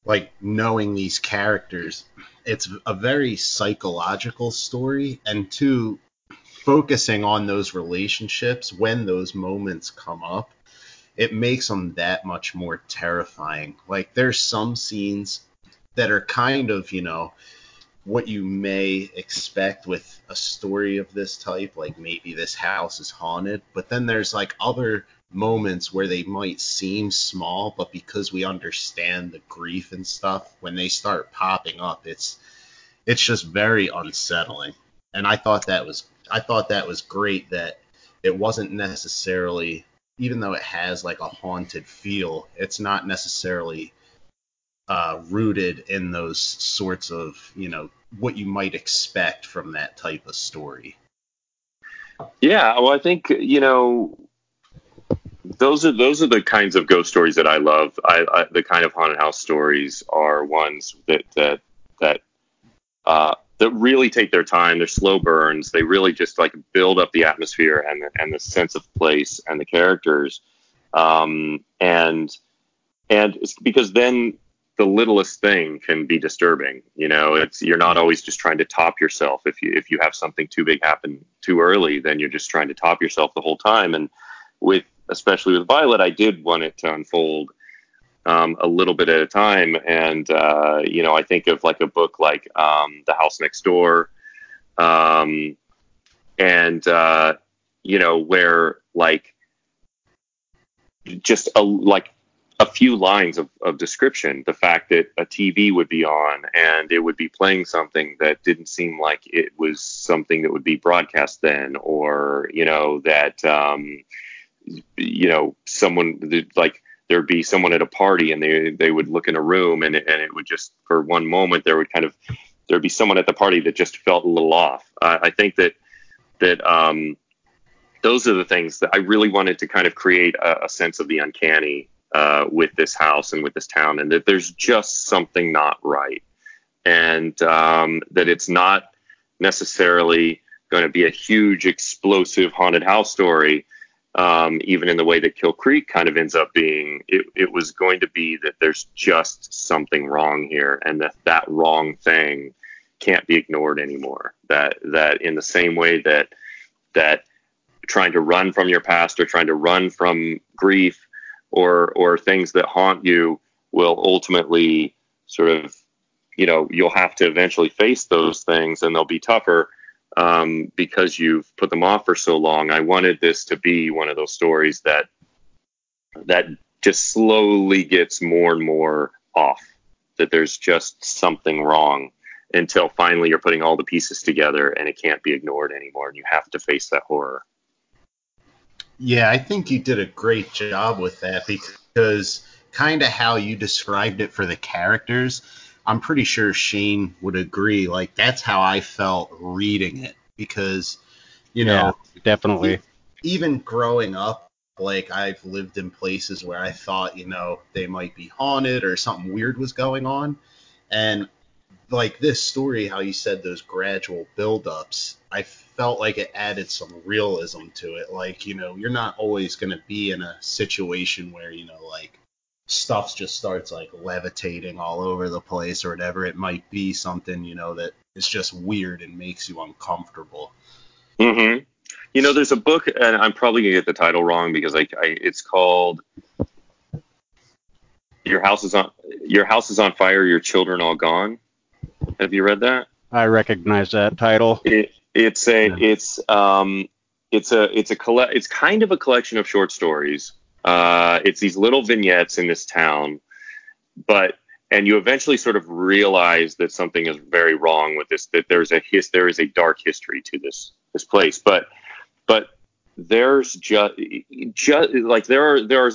Speaker 3: like knowing these characters. It's a very psychological story, and two, focusing on those relationships when those moments come up, it makes them that much more terrifying. Like there's some scenes that are kind of, you know, what you may expect with a story of this type, like maybe this house is haunted, but then there's like other moments where they might seem small, but because we understand the grief and stuff, when they start popping up, it's it's just very unsettling. And I thought that was I thought that was great that it wasn't necessarily even though it has like a haunted feel, it's not necessarily uh, rooted in those sorts of, you know, what you might expect from that type of story.
Speaker 2: Yeah, well, I think you know those are those are the kinds of ghost stories that I love. I, I the kind of haunted house stories are ones that that that uh, that really take their time. They're slow burns. They really just like build up the atmosphere and the, and the sense of place and the characters. Um, and and it's because then the littlest thing can be disturbing. You know, it's you're not always just trying to top yourself. If you if you have something too big happen too early, then you're just trying to top yourself the whole time. And with especially with Violet, I did want it to unfold um, a little bit at a time. And uh, you know, I think of like a book like um, The House Next Door, um, and uh, you know, where like just a like a few lines of, of description. The fact that a TV would be on and it would be playing something that didn't seem like it was something that would be broadcast then, or you know that um, you know someone like there'd be someone at a party and they they would look in a room and and it would just for one moment there would kind of there'd be someone at the party that just felt a little off. Uh, I think that that um, those are the things that I really wanted to kind of create a, a sense of the uncanny uh, with this house and with this town, and that there's just something not right, and um, that it's not necessarily going to be a huge, explosive haunted house story. Um, even in the way that Kill Creek kind of ends up being, it, it was going to be that there's just something wrong here, and that that wrong thing can't be ignored anymore. That that in the same way that that trying to run from your past or trying to run from grief or or things that haunt you will ultimately sort of you know you'll have to eventually face those things and they'll be tougher um, because you've put them off for so long. I wanted this to be one of those stories that that just slowly gets more and more off that there's just something wrong until finally you're putting all the pieces together and it can't be ignored anymore and you have to face that horror
Speaker 3: yeah, I think you did a great job with that because kind of how you described it for the characters, I'm pretty sure Shane would agree. Like that's how I felt reading it because you know,
Speaker 1: yeah, definitely.
Speaker 3: Even growing up, like I've lived in places where I thought, you know, they might be haunted or something weird was going on. And like this story, how you said those gradual buildups, I felt like it added some realism to it. Like, you know, you're not always going to be in a situation where, you know, like stuff just starts like levitating all over the place or whatever. It might be something, you know, that is just weird and makes you uncomfortable.
Speaker 2: Mm-hmm. You know, there's a book, and I'm probably gonna get the title wrong because I, I it's called "Your House Is on Your House Is on Fire, Your Children All Gone." Have you read that?
Speaker 1: I recognize that title.
Speaker 2: It, it's a yeah. it's um it's a it's a collect it's kind of a collection of short stories. Uh, it's these little vignettes in this town, but and you eventually sort of realize that something is very wrong with this. That there's a his there is a dark history to this this place, but but there's just just like there are there are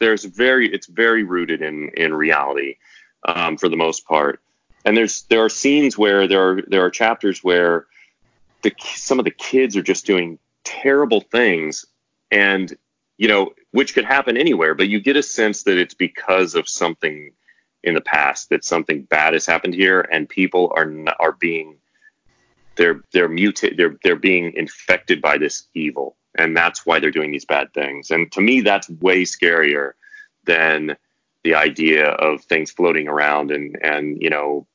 Speaker 2: there's very it's very rooted in in reality um, for the most part and there's there are scenes where there are there are chapters where the some of the kids are just doing terrible things and you know which could happen anywhere but you get a sense that it's because of something in the past that something bad has happened here and people are are being they're they're mutated they're they're being infected by this evil. And that's why they're doing these bad things. And to me that's way scarier than the idea of things floating around and and you know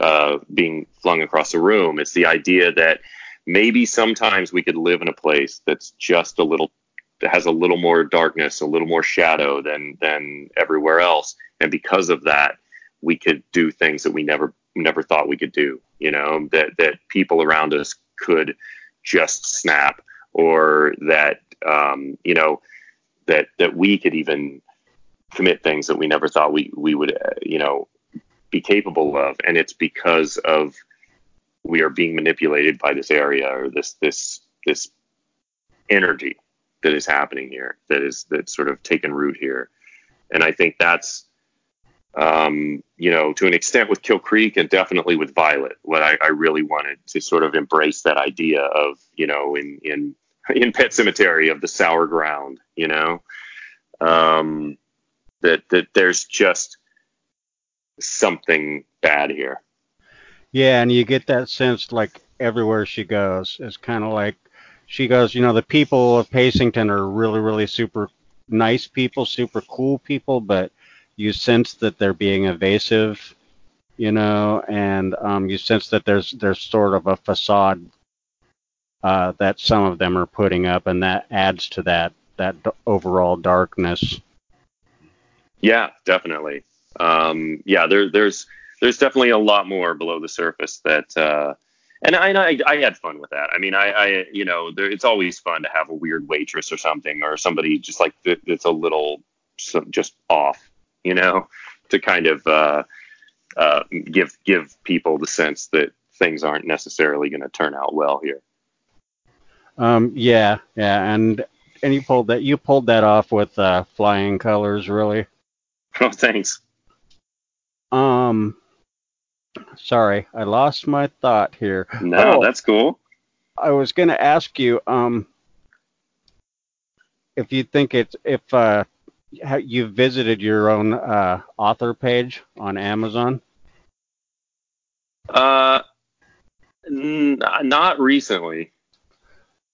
Speaker 2: uh, being flung across the room. It's the idea that maybe sometimes we could live in a place that's just a little that has a little more darkness, a little more shadow than than everywhere else, and because of that, we could do things that we never never thought we could do. You know that that people around us could just snap, or that um, you know that that we could even commit things that we never thought we we would uh, you know be capable of, and it's because of we are being manipulated by this area or this this this energy that is happening here that is that's sort of taken root here. And i think that's um, you know to an extent with kill creek and definitely with violet what I, I, really wanted to sort of embrace that idea of you know in in in Pet Sematary of the sour ground you know? Um, that that there's just something bad here.
Speaker 1: Yeah, and you get that sense like everywhere she goes. It's kind of like she goes, you know, the people of Pacington are really, really super nice people, super cool people, but you sense that they're being evasive, you know, and um, you sense that there's there's sort of a facade uh, that some of them are putting up, and that adds to that that overall darkness.
Speaker 2: Yeah, definitely. Um, yeah, there, there's there's definitely a lot more below the surface that, uh, and I, I I had fun with that. I mean, I, I you know, there, it's always fun to have a weird waitress or something, or somebody just like that's a little just off, you know, to kind of uh, uh, give give people the sense that things aren't necessarily going to turn out well here.
Speaker 1: Um, yeah, yeah, and and you pulled that you pulled that off with uh, flying colors, really.
Speaker 2: Oh, thanks.
Speaker 1: Um, sorry, I lost my thought here.
Speaker 2: No,
Speaker 1: Oh,
Speaker 2: that's cool.
Speaker 1: I was going to ask you um if you think it's if uh you visited your own uh author page on Amazon.
Speaker 2: Uh, n- not recently.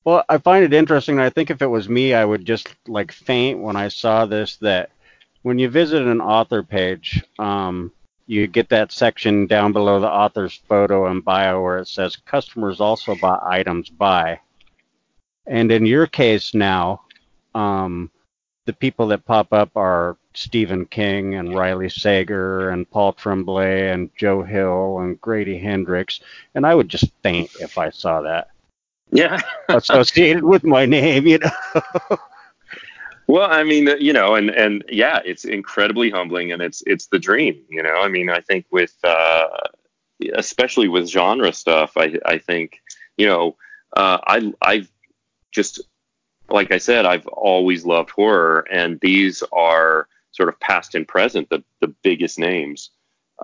Speaker 1: Well, I find it interesting. I think if it was me, I would just like faint when I saw this that when you visit an author page, um, you get that section down below the author's photo and bio where it says customers also buy items by. And in your case now, um, the people that pop up are Stephen King and Riley Sager and Paul Tremblay and Joe Hill and Grady Hendrix. And I would just faint if I saw that
Speaker 2: Yeah.
Speaker 1: associated with my name, you know.
Speaker 2: Well, I mean, uh, you know, and and yeah, it's incredibly humbling, and it's it's the dream, you know. I mean, I think with uh, especially with genre stuff, I I think you know, uh, I I've just like I said, I've always loved horror, and these are sort of past and present the the biggest names.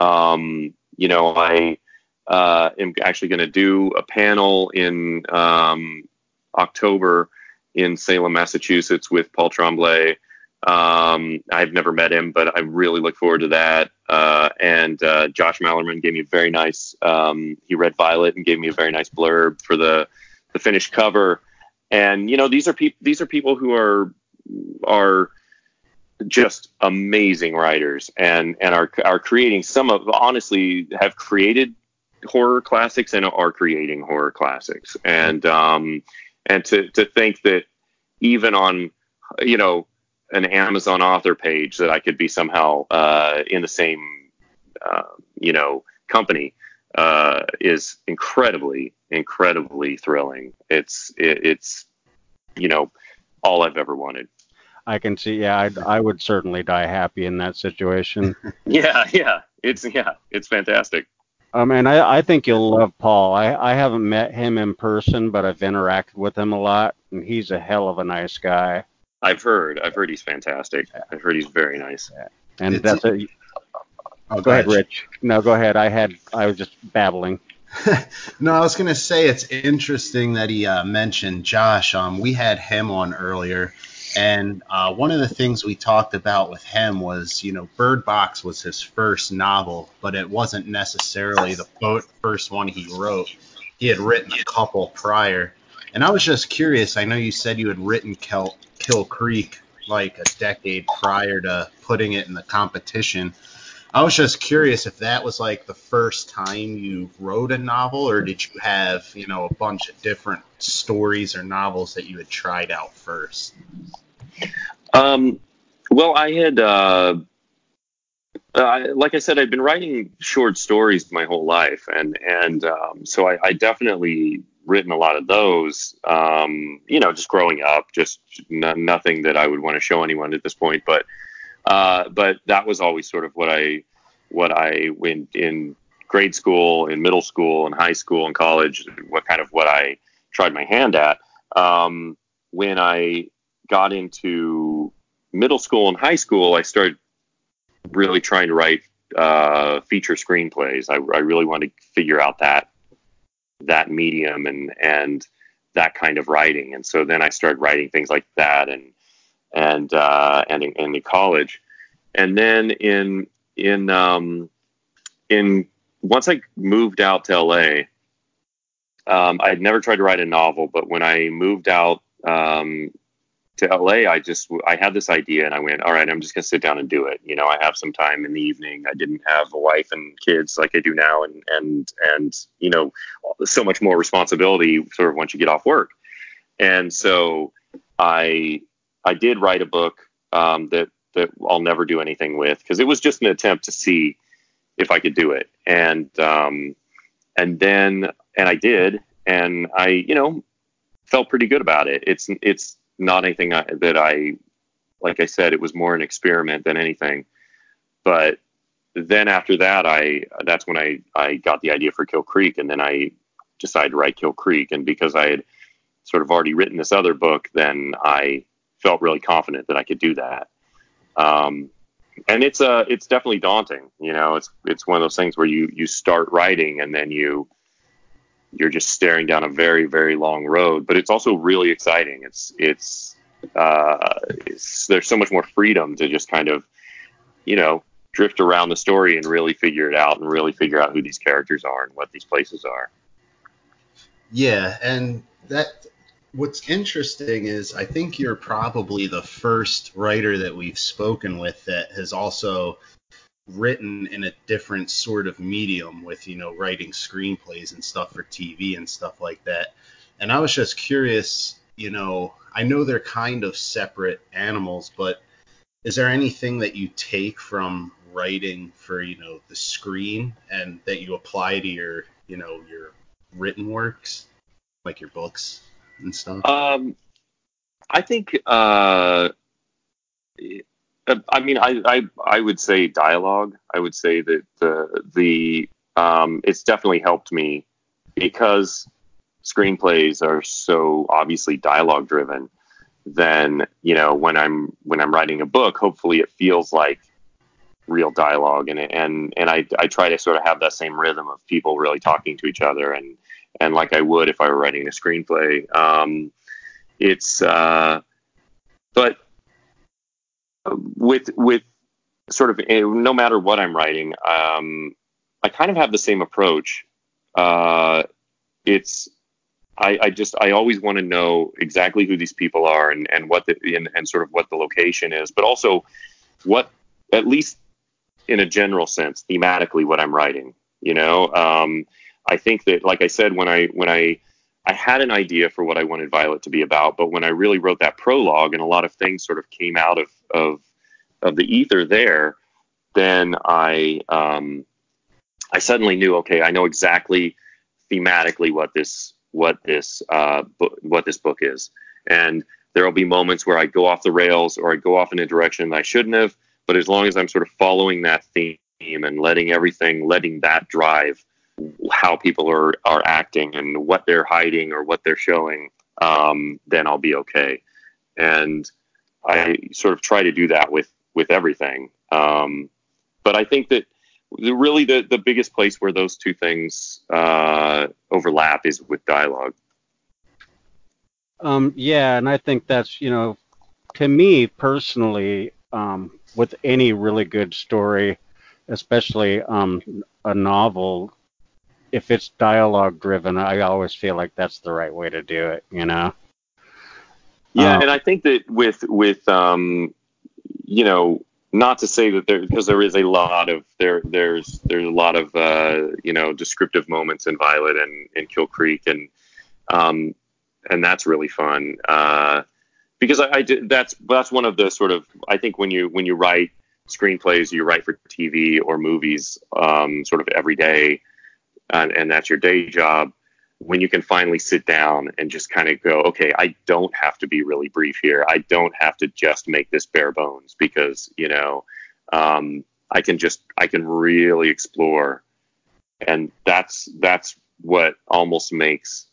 Speaker 2: Um, you know, I uh, am actually going to do a panel in um, October in Salem, Massachusetts, with Paul Tremblay. Um, I've never met him, but I really look forward to that. Uh, and uh, Josh Malerman gave me a very nice. Um, he read Violet and gave me a very nice blurb for the the finished cover. And you know, these are people. These are people who are are just amazing writers and and are are creating some of honestly have created horror classics and are creating horror classics and um and to to think that even on you know an Amazon author page that I could be somehow uh, in the same uh, you know company uh, is incredibly incredibly thrilling. It's it, it's you know all I've ever wanted.
Speaker 1: I can see, yeah, I'd, I would certainly die happy in that situation.
Speaker 2: Yeah, yeah, it's yeah, it's fantastic.
Speaker 1: Um, and I, I think you'll love Paul. I, I haven't met him in person, but I've interacted with him a lot, and he's a hell of a nice guy.
Speaker 2: I've heard I've heard he's fantastic. I've heard he's very nice.
Speaker 1: And
Speaker 3: It's-
Speaker 1: that's a,
Speaker 3: Oh,
Speaker 1: go ahead, Rich. No, go ahead. I had, I was just babbling.
Speaker 3: no, I was gonna say it's interesting that he uh, mentioned Josh. Um, we had him on earlier, and uh, one of the things we talked about with him was, you know, Bird Box was his first novel, but it wasn't necessarily the first one he wrote. He had written a couple prior, and I was just curious. I know you said you had written Kill, Kill Creek like a decade prior to putting it in the competition. I was just curious if that was like the first time you wrote a novel, or did you have, you know, a bunch of different stories or novels that you had tried out first?
Speaker 2: Um, well, I had, uh, uh, like I said, I'd been writing short stories my whole life, and and um, so I, I definitely written a lot of those. Um, you know, just growing up, just n- nothing that I would want to show anyone at this point, but uh, but that was always sort of what I what I went in grade school, in middle school, in high school, in college. What kind of what I tried my hand at. Um, when I got into middle school and high school, I started really trying to write uh, feature screenplays. I, I really wanted to figure out that that medium and and that kind of writing. And so then I started writing things like that and and uh, and in, in college. And then in in um, in once I moved out to LA, um, I had never tried to write a novel, but when I moved out um, to LA, I just I had this idea and I went, all right, I'm just gonna sit down and do it. You know, I have some time in the evening. I didn't have a wife and kids like I do now, and and and you know, so much more responsibility sort of once you get off work. And so I I did write a book um, that that I'll never do anything with because it was just an attempt to see if I could do it. And um, and then and I did, and I you know felt pretty good about it. It's it's not anything I, that I like I said it was more an experiment than anything. But then after that I that's when I I got the idea for Kill Creek and then I decided to write Kill Creek and because I had sort of already written this other book then I felt really confident that I could do that. Um, and it's uh it's definitely daunting. You know, it's it's one of those things where you you start writing and then you you're just staring down a very very long road. But it's also really exciting. It's it's uh it's, there's so much more freedom to just kind of you know drift around the story and really figure it out and really figure out who these characters are and what these places are.
Speaker 3: Yeah, and that what's interesting is I think you're probably the first writer that we've spoken with that has also written in a different sort of medium with, you know, writing screenplays and stuff for TV and stuff like that. And I was just curious, you know, I know they're kind of separate animals, but is there anything that you take from writing for, you know, the screen and that you apply to your, you know, your written works, like your books? and stuff?
Speaker 2: Um, I think. Uh, I mean, I, I I would say dialogue. I would say that the the um, it's definitely helped me because screenplays are so obviously dialogue driven. Then you know when I'm when I'm writing a book, hopefully it feels like real dialogue and and and I I try to sort of have that same rhythm of people really talking to each other and and like I would if I were writing a screenplay. Um, it's uh, but with with sort of eh, no matter what I'm writing, um, I kind of have the same approach. Uh, it's I, I, just I always want to know exactly who these people are and, and what the and, and sort of what the location is, but also what at least in a general sense, thematically, what I'm writing. You know, um, I think that, like I said, when I when I I had an idea for what I wanted Violet to be about, but when I really wrote that prologue and a lot of things sort of came out of of of the ether there, then I um, I suddenly knew, okay, I know exactly thematically what this what this uh, what this book is, and there will be moments where I go off the rails or I go off in a direction I shouldn't have, but as long as I'm sort of following that theme and letting everything, letting that drive how people are are acting and what they're hiding or what they're showing, um, then I'll be okay. And I sort of try to do that with with everything. Um, but I think that really the the biggest place where those two things uh, overlap is with dialogue.
Speaker 1: Um, yeah, and I think that's you know, to me personally, um, with any really good story, especially um, a novel, if it's dialogue driven, I always feel like that's the right way to do it. You know.
Speaker 2: Yeah, um, and I think that with with um, you know, not to say that there because there is a lot of there there's there's a lot of uh, you know descriptive moments in Violet and in Kill Creek and um, and that's really fun. Uh, because I, I did that's that's one of the sort of I think when you when you write screenplays you write for TV or movies um, sort of every day and, and that's your day job when you can finally sit down and just kind of go, okay, I don't have to be really brief here. I don't have to just make this bare bones because, you know, um, I can just, I can really explore. And that's, that's what almost makes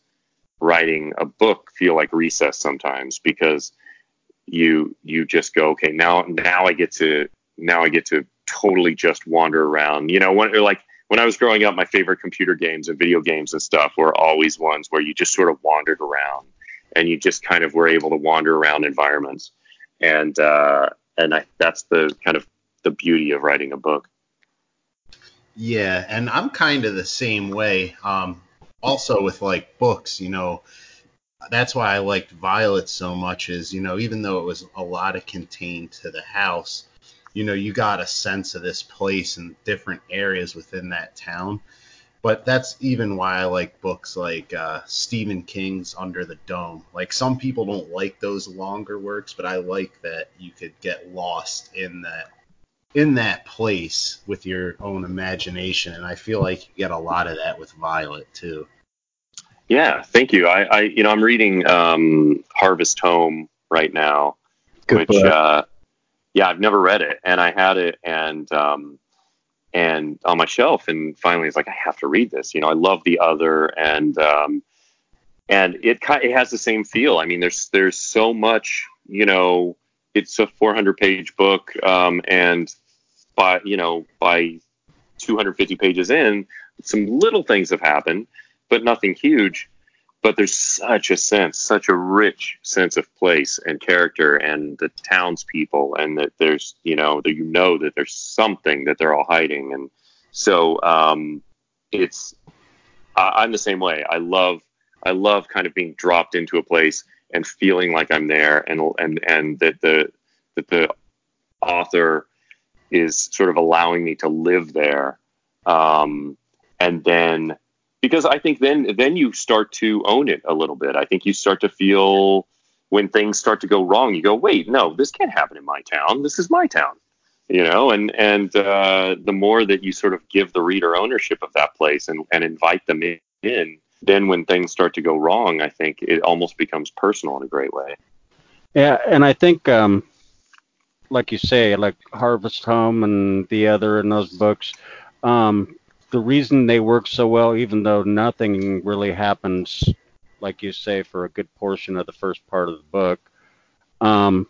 Speaker 2: writing a book feel like recess sometimes because you, you just go, okay, now, now I get to, now I get to totally just wander around, you know, when, like, when I was growing up, my favorite computer games and video games and stuff were always ones where you just sort of wandered around and you just kind of were able to wander around environments. And uh, and I, that's the kind of the beauty of writing a book.
Speaker 3: Yeah, and I'm kind of the same way. Um, also with like books, you know, that's why I liked Violet so much. Is you know, even though it was a lot of contained to the house, you know, you got a sense of this place and different areas within that town. But that's even why I like books like uh, Stephen King's Under the Dome. Like some people don't like those longer works, but I like that you could get lost in that in that place with your own imagination, and I feel like you get a lot of that with Violet too.
Speaker 2: Yeah, thank you. I, I you know, I'm reading um, Harvest Home right now, Good which, uh, yeah, I've never read it, and I had it, and um, and on my shelf, and finally, it's like I have to read this. You know, I love the other, and um, and it it has the same feel. I mean, there's there's so much, you know, it's a 400 page book, um, and by you know by 250 pages in, some little things have happened, but nothing huge. But there's such a sense, such a rich sense of place and character, and the townspeople, and that there's you know that you know that there's something that they're all hiding, and so um, it's I'm the same way. I love I love kind of being dropped into a place and feeling like I'm there, and and and that the that the author is sort of allowing me to live there. Um, and then because I think then then you start to own it a little bit. I think you start to feel when things start to go wrong, you go, wait, no, this can't happen in my town. This is my town, you know. And and uh, the more that you sort of give the reader ownership of that place and and invite them in, then when things start to go wrong, I think it almost becomes personal in a great way.
Speaker 1: Yeah, and I think um, like you say, like Harvest Home and the other in those books, um, the reason they work so well, even though nothing really happens, like you say, for a good portion of the first part of the book, um,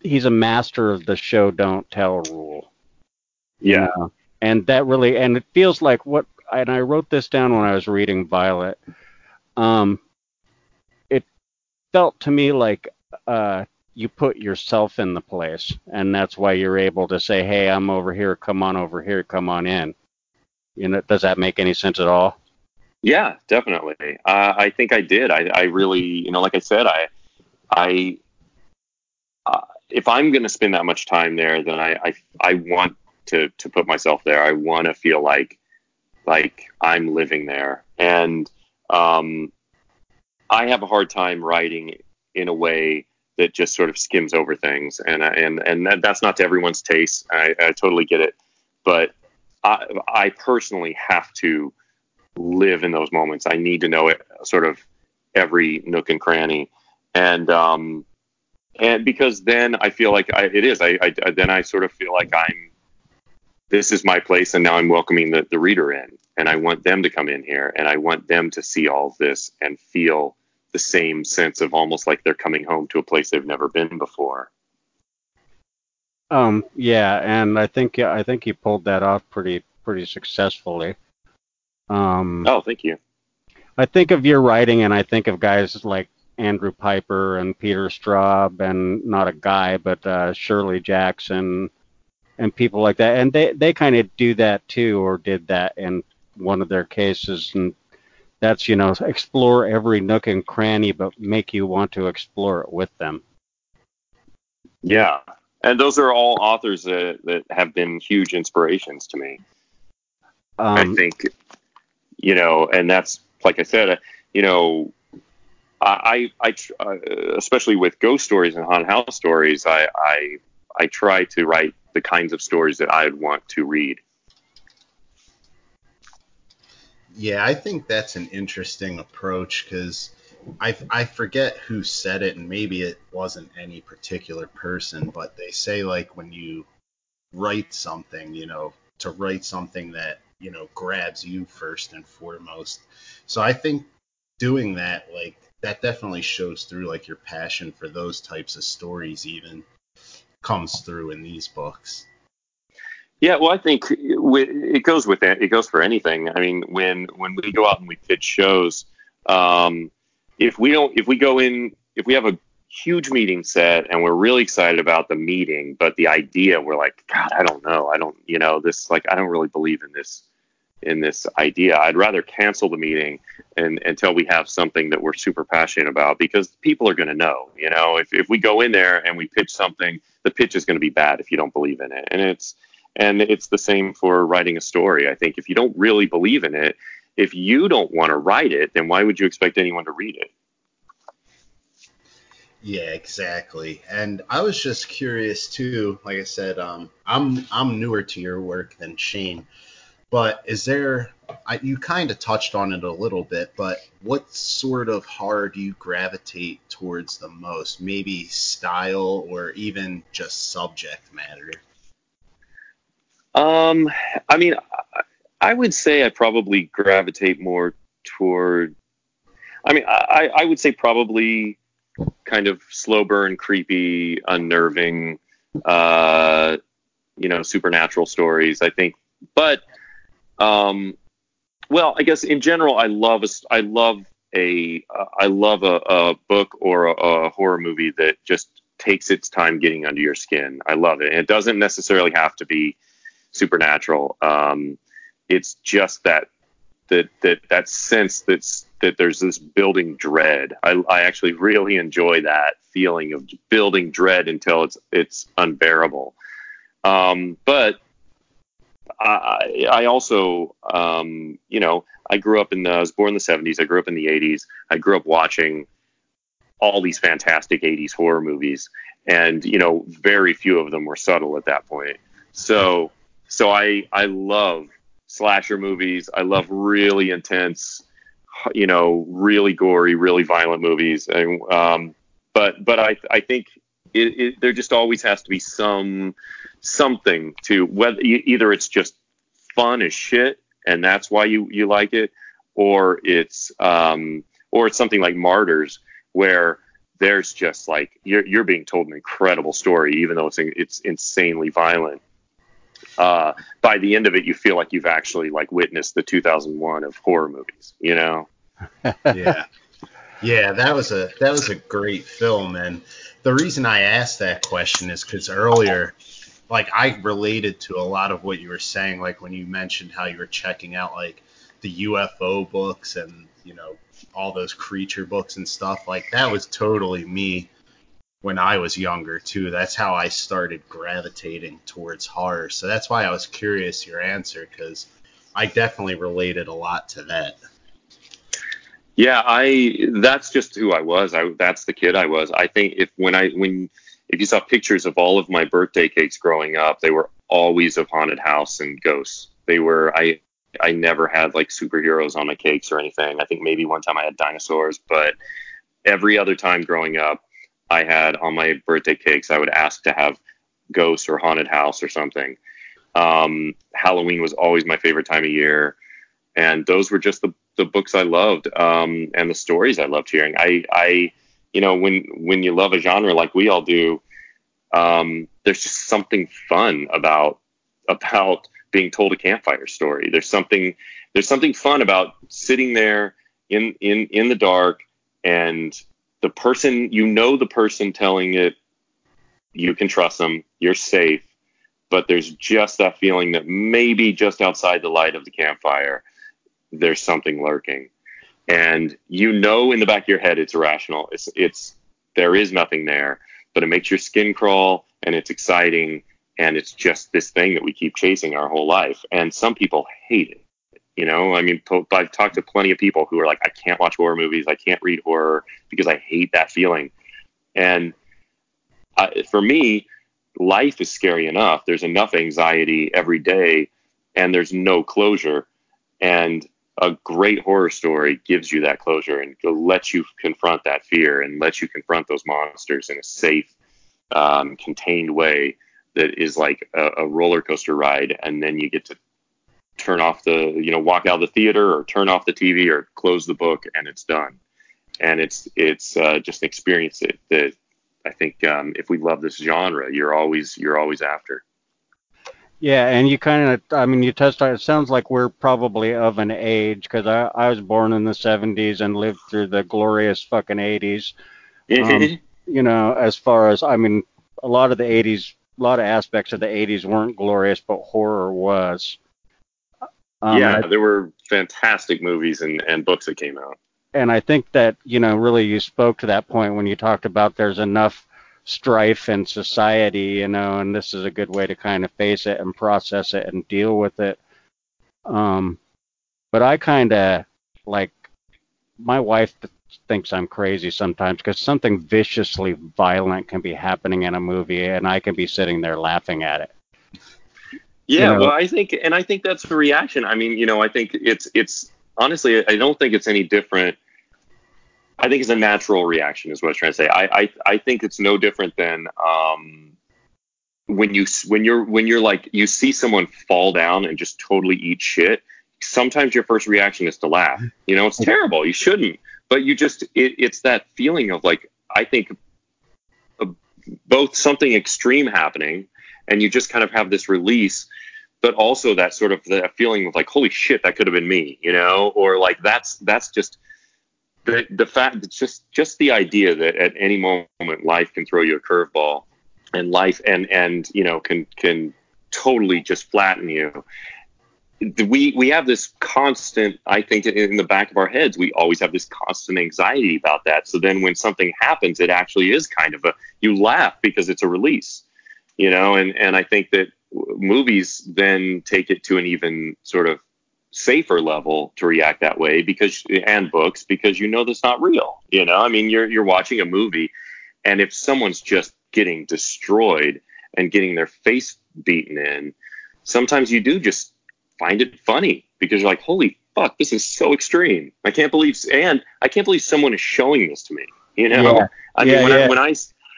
Speaker 1: he's a master of the show don't tell rule.
Speaker 2: Yeah.
Speaker 1: and that really, and it feels like what, and I wrote this down when I was reading Violet. Um, it felt to me like uh, you put yourself in the place, and that's why you're able to say, "Hey, I'm over here. Come on over here. Come on in." You know, does that make any sense at all?
Speaker 2: Yeah, definitely. Uh, I think I did. I, I really, you know, like I said, I, I, uh, if I'm going to spend that much time there, then I, I, I want to to put myself there. I want to feel like, like I'm living there, and um, I have a hard time writing in a way that just sort of skims over things, and and and that, that's not to everyone's taste. I, I totally get it, but I, I personally have to live in those moments. I need to know it, sort of every nook and cranny, and um, and because then I feel like I, it is. I, I then I sort of feel like I'm. This is my place, and now I'm welcoming the, the reader in, and I want them to come in here, and I want them to see all of this and feel the same sense of almost like they're coming home to a place they've never been before.
Speaker 1: Um, yeah, and I think I think he pulled that off pretty pretty successfully. Um,
Speaker 2: oh, thank you.
Speaker 1: I think of your writing, and I think of guys like Andrew Pyper and Peter Straub, and not a guy, but uh, Shirley Jackson, and people like that, and they they kind of do that too, or did that in one of their cases, and that's you know explore every nook and cranny, but make you want to explore it with them.
Speaker 2: Yeah, and those are all authors that, that have been huge inspirations to me. Um, I think, you know, and that's like I said, you know, I, I, I uh, especially with ghost stories and haunted house stories, I, I, I try to write the kinds of stories that I'd want to read.
Speaker 3: Yeah, I think that's an interesting approach because I, I forget who said it, and maybe it wasn't any particular person, but they say like when you write something, you know, to write something that you know grabs you first and foremost. So I think doing that, like that, definitely shows through like your passion for those types of stories, even comes through in these books.
Speaker 2: Yeah, well, I think it goes with it. It goes for anything. I mean, when when we go out and we pitch shows, um, if we don't, if we go in, if we have a huge meeting set and we're really excited about the meeting, but the idea we're like, God, I don't know. I don't, you know, this like I don't really believe in this in this idea. I'd rather cancel the meeting and until we have something that we're super passionate about because people are going to know, you know, if, if we go in there and we pitch something, the pitch is going to be bad if you don't believe in it. And it's, and it's the same for writing a story. I think if you don't really believe in it, if you don't want to write it, then why would you expect anyone to read it?
Speaker 3: Yeah, exactly. And I was just curious too. Like I said, um, I'm I'm newer to your work than Shane, but is there? I, you kind of touched on it a little bit, but what sort of horror do you gravitate towards the most? Maybe style or even just subject matter.
Speaker 2: Um, I mean, I would say I probably gravitate more toward. I mean, I, I would say probably kind of slow burn, creepy, unnerving, uh, you know, supernatural stories. I think, but, um, well, I guess in general, I love a, I love a, uh, I love a, a book or a, a horror movie that just takes its time getting under your skin. I love it. And it doesn't necessarily have to be supernatural. Um, it's just that that that that sense that's that there's this building dread. I, I actually really enjoy that feeling of building dread until it's it's unbearable. Um, but I, I also, um, you know, I grew up in the, I was born in the 70s. I grew up in the 80s. I grew up watching all these fantastic 80s horror movies, and you know, very few of them were subtle at that point. So, so I I love slasher movies. I love really intense, you know, really gory, really violent movies. And um, but but I I think it, it, there just always has to be some something to whether either it's just fun as shit and that's why you you like it, or it's um or it's something like Martyrs where there's just like you're you're being told an incredible story even though it's it's insanely violent uh, by the end of it, you feel like you've actually like witnessed the 2001 of horror movies. You know?
Speaker 3: yeah, yeah, that was a that was a great film, and the reason I asked that question is because earlier, like I related to a lot of what you were saying, like when you mentioned how you were checking out like the UFO books and you know all those creature books and stuff. Like that was totally me when I was younger too. That's how I started gravitating towards horror. So that's why I was curious your answer because I definitely related a lot to that.
Speaker 2: Yeah, I that's just who I was. I that's the kid I was. I think if when I when if you saw pictures of all of my birthday cakes growing up, they were always of haunted house and ghosts. They were I I never had like superheroes on my cakes or anything. I think maybe one time I had dinosaurs, but every other time growing up, I had on my birthday cakes, I would ask to have ghosts or haunted house or something. Um, Halloween was always my favorite time of year, and those were just the, the books I loved um, and the stories I loved hearing. I, I, you know, when when you love a genre like we all do, um, there's just something fun about about being told a campfire story. There's something there's something fun about sitting there in in in the dark and the person you know the person telling it you can trust them you're safe but there's just that feeling that maybe just outside the light of the campfire there's something lurking. And you know in the back of your head it's irrational it's it's there is nothing there but it makes your skin crawl and it's exciting and it's just this thing that we keep chasing our whole life. And some people hate it you know, I mean, I've talked to plenty of people who are like, I can't watch horror movies. I can't read horror because I hate that feeling. And for me, life is scary enough. There's enough anxiety every day, and there's no closure. And a great horror story gives you that closure and lets you confront that fear and lets you confront those monsters in a safe, um, contained way that is like a, a roller coaster ride. And then you get to turn off the you know walk out of the theater or turn off the TV or close the book and it's done. And it's it's uh, just an experience that, that I think um, if we love this genre, you're always you're always after.
Speaker 1: Yeah, and you kind of, I mean, you touched on it. Sounds like we're probably of an age because I, I was born in the 70s and lived through the glorious fucking 80s. Um, you know, as far as I mean, a lot of the '80s, a lot of aspects of the '80s weren't glorious, but horror was.
Speaker 2: Um, yeah, I, there were fantastic movies and, and books that came out.
Speaker 1: And I think that you know, really, you spoke to that point when you talked about there's enough strife in society, you know, and this is a good way to kind of face it and process it and deal with it. Um, but I kind of like my wife thinks I'm crazy sometimes because something viciously violent can be happening in a movie and I can be sitting there laughing at it.
Speaker 2: Yeah, you know? well, I think, and I think that's the reaction. I mean, you know, I think it's, it's honestly, I don't think it's any different. I think it's a natural reaction, is what I was trying to say. I, I, I think it's no different than um, when you, when you're, when you're like, you see someone fall down and just totally eat shit. Sometimes your first reaction is to laugh. You know, it's terrible. You shouldn't but you just it, it's that feeling of like I think uh, both something extreme happening and you just kind of have this release but also that sort of the feeling of like holy shit that could have been me you know? Or like that's that's just the the fact that just just the idea that at any moment life can throw you a curveball and life and and you know can can totally just flatten you. We we have this constant i think in the back of our heads we always have this constant anxiety about that. So then when something happens it actually is kind of a you laugh because it's a release you know and and i think that movies then take it to an even sort of safer level to react that way because and books because you know that's not real you know i mean you're you're watching a movie and if someone's just getting destroyed and getting their face beaten in sometimes you do just find it funny because you're like, holy fuck, this is so extreme. I can't believe, and I can't believe someone is showing this to me. You know, yeah. I mean, yeah, when, yeah. I, when I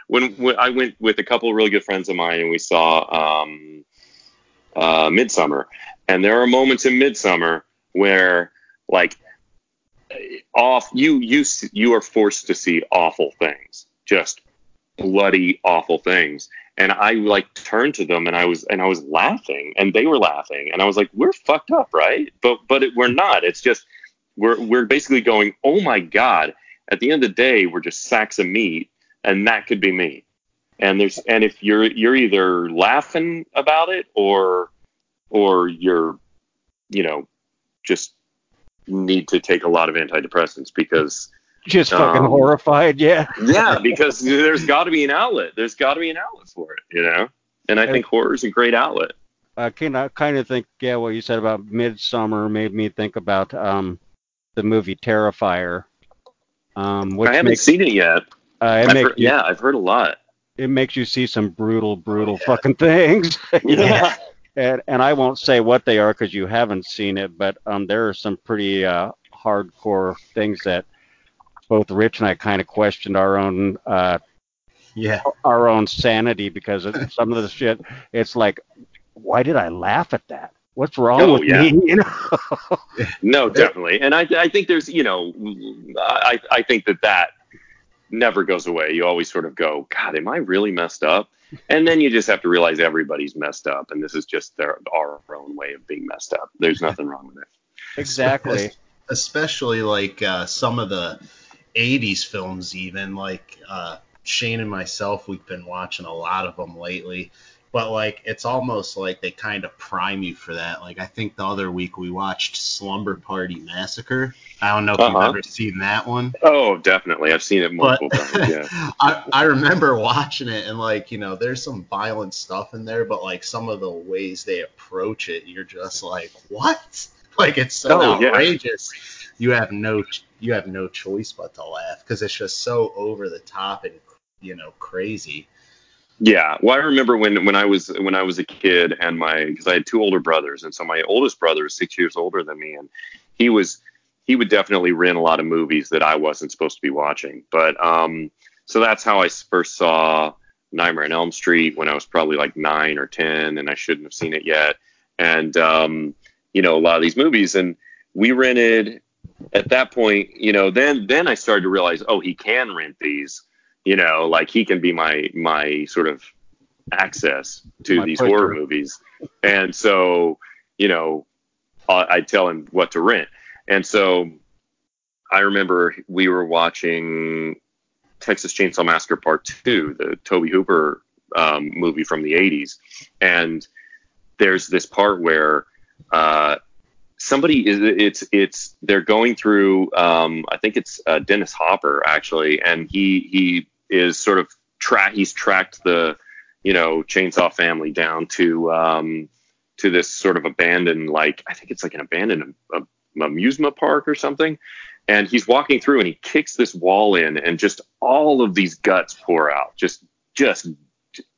Speaker 2: when, when I went with a couple of really good friends of mine and we saw um, uh, Midsommar, and there are moments in Midsommar where like off you you you are forced to see awful things, just bloody awful things, and I like turned to them and I was and I was laughing and they were laughing and I was like we're fucked up right? But but it, we're not. It's just we're we're basically going oh my god. At the end of the day we're just sacks of meat and that could be me and there's and if you're you're either laughing about it or or you're you know just need to take a lot of antidepressants because
Speaker 1: just fucking um, horrified, yeah.
Speaker 2: yeah, because there's got to be an outlet. There's got to be an outlet for it, you know. And I think horror is a great outlet.
Speaker 1: I kind of kind of think, yeah, what you said about Midsommar made me think about um, the movie Terrifier.
Speaker 2: Um, which I haven't makes, seen it yet. Uh, it heard, you, yeah, I've heard a lot.
Speaker 1: It makes you see some brutal, brutal oh, yeah. fucking things.
Speaker 2: yeah.
Speaker 1: and and I won't say what they are because you haven't seen it, but um, there are some pretty uh, hardcore things that both Rich and I kind of questioned our own uh,
Speaker 3: yeah
Speaker 1: our own sanity because of some of the shit. It's like, why did I laugh at that? What's wrong oh, with yeah. me? You know?
Speaker 2: no, definitely. And I I think there's you know I I think that that never goes away. You always sort of go, God, am I really messed up? And then you just have to realize everybody's messed up, and this is just their our own way of being messed up. There's nothing wrong with it.
Speaker 1: Exactly.
Speaker 3: Especially like uh, some of the 80s films even like uh, Shane and myself we've been watching a lot of them lately but like it's almost like they kind of prime you for that. Like I think the other week we watched Slumber Party Massacre. I don't know if uh-huh. you've ever seen that one.
Speaker 2: Oh definitely. I've seen it multiple but, times yeah.
Speaker 3: I, I remember watching it and like you know there's some violent stuff in there but like some of the ways they approach it you're just like what? Like it's so oh, outrageous. Yeah you have no you have no choice but to laugh because it's just so over the top and you know crazy.
Speaker 2: Yeah, well, I remember when when I was when I was a kid and my because I had two older brothers and so my oldest brother is six years older than me and he was he would definitely rent a lot of movies that I wasn't supposed to be watching. But um, so that's how I first saw Nightmare on Elm Street when I was probably like nine or ten and I shouldn't have seen it yet. And um, you know a lot of these movies and we rented at that point, you know, then then I started to realize, oh, he can rent these. You know, like he can be my my sort of access to my these horror movies. And so, you know, I tell him what to rent. And so I remember we were watching Texas Chainsaw Massacre Part Two, the Tobe Hooper um, movie from the '80s, and there's this part where uh, somebody is it's it's they're going through um, I think it's uh, Dennis Hopper actually, and he he is sort of track he's tracked the you know Chainsaw family down to um, to this sort of abandoned like I think it's like an abandoned uh, amusement park or something. And he's walking through and he kicks this wall in and just all of these guts pour out. Just just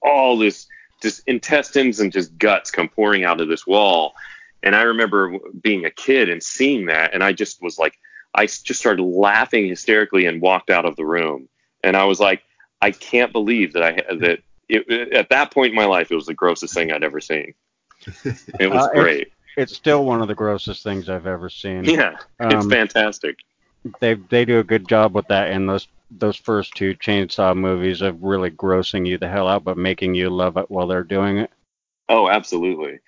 Speaker 2: all this just intestines and just guts come pouring out of this wall. And I remember being a kid and seeing that, and I just was like, I just started laughing hysterically and walked out of the room. And I was like, I can't believe that I that it, at that point in my life, it was the grossest thing I'd ever seen. It was uh, great.
Speaker 1: It's, it's, still one of the grossest things I've ever seen.
Speaker 2: Yeah, um, it's fantastic.
Speaker 1: They they do a good job with that in those those first two chainsaw movies of really grossing you the hell out, but making you love it while they're doing it.
Speaker 2: Oh, absolutely.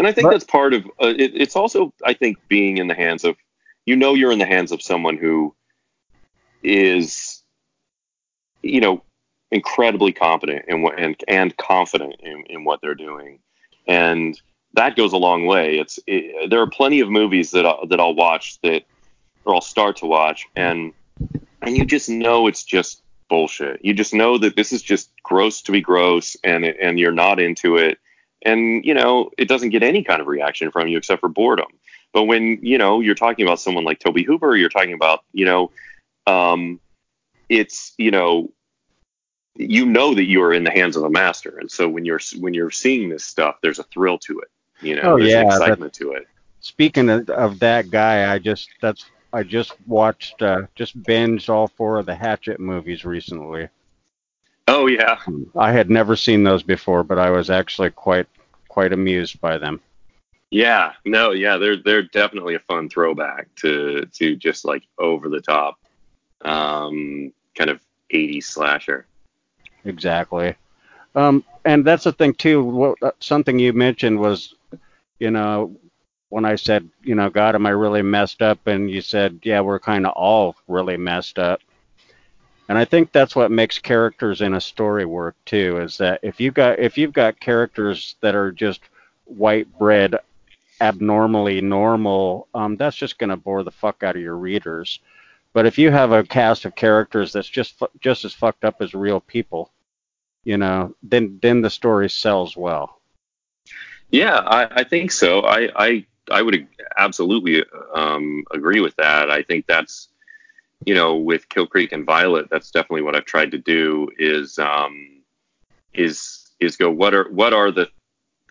Speaker 2: And I think but, that's part of uh, it, it's also I think being in the hands of you know you're in the hands of someone who is you know incredibly competent and and and confident in, in what they're doing, and that goes a long way. It's it, there are plenty of movies that I, that I'll watch that or I'll start to watch and and you just know it's just bullshit. You just know that this is just gross to be gross, and and you're not into it, and you know it doesn't get any kind of reaction from you except for boredom. But when you know you're talking about someone like Tobe Hooper, you're talking about you know, um, it's you know, you know that you are in the hands of a master, and so when you're when you're seeing this stuff, there's a thrill to it. You know,
Speaker 1: oh,
Speaker 2: there's
Speaker 1: yeah,
Speaker 2: excitement to it.
Speaker 1: Speaking of, of that guy, I just that's I just watched, uh, just binged all four of the Hatchet movies recently.
Speaker 2: Oh yeah.
Speaker 1: I had never seen those before, but I was actually quite quite amused by them.
Speaker 2: Yeah, no, yeah, they're they're definitely a fun throwback to to just like over the top, um, kind of 80s slasher.
Speaker 1: Exactly. Um, and that's the thing too. What, uh, something you mentioned was, you know, when I said, you know, God, am I really messed up? And you said, yeah, we're kind of all really messed up. And I think that's what makes characters in a story work too. Is that if you got if you've got characters that are just white bread, abnormally normal, um, that's just gonna bore the fuck out of your readers. But if you have a cast of characters that's just just as fucked up as real people, you know, then then the story sells well.
Speaker 2: Yeah, I, I think so. I, I I would absolutely um, agree with that. I think that's you know with Kill Creek and Violet, that's definitely what I've tried to do is um, is is go what are what are the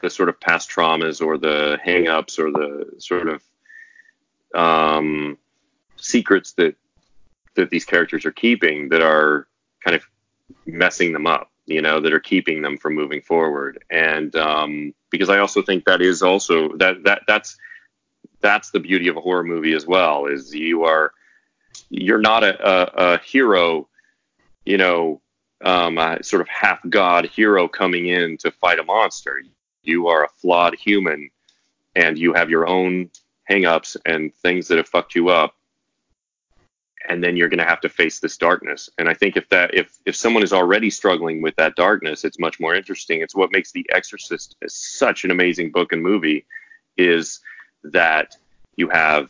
Speaker 2: the sort of past traumas or the hangups or the sort of um, secrets that that these characters are keeping that are kind of messing them up you know that are keeping them from moving forward. And um, because i also think that is also that that that's that's the beauty of a horror movie as well is you are you're not a, a, a hero you know um, a sort of half god hero coming in to fight a monster. You are a flawed human and you have your own hangups and things that have fucked you up and then you're going to have to face this darkness. And i think if that if if someone is already struggling with that darkness it's much more interesting. It's what makes the exorcist such an amazing book and movie is that you have,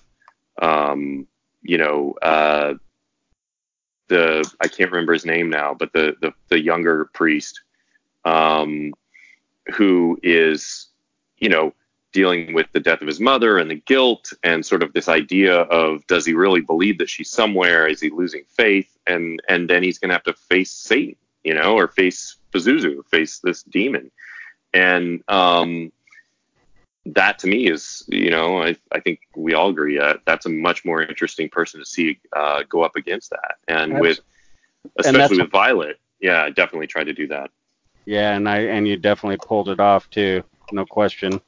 Speaker 2: um, you know, uh, the I can't remember his name now, but the the, the younger priest, um, who is, you know, dealing with the death of his mother and the guilt and sort of this idea of does he really believe that she's somewhere? Is he losing faith? And and then he's to have to face Satan, you know, or face Pazuzu, face this demon. And um, that to me is, you know, I, I think we all agree that that's a much more interesting person to see uh, go up against that. And that's, with, especially and with Violet, yeah, I definitely tried to do that.
Speaker 1: Yeah, and I and you definitely pulled it off too, no question.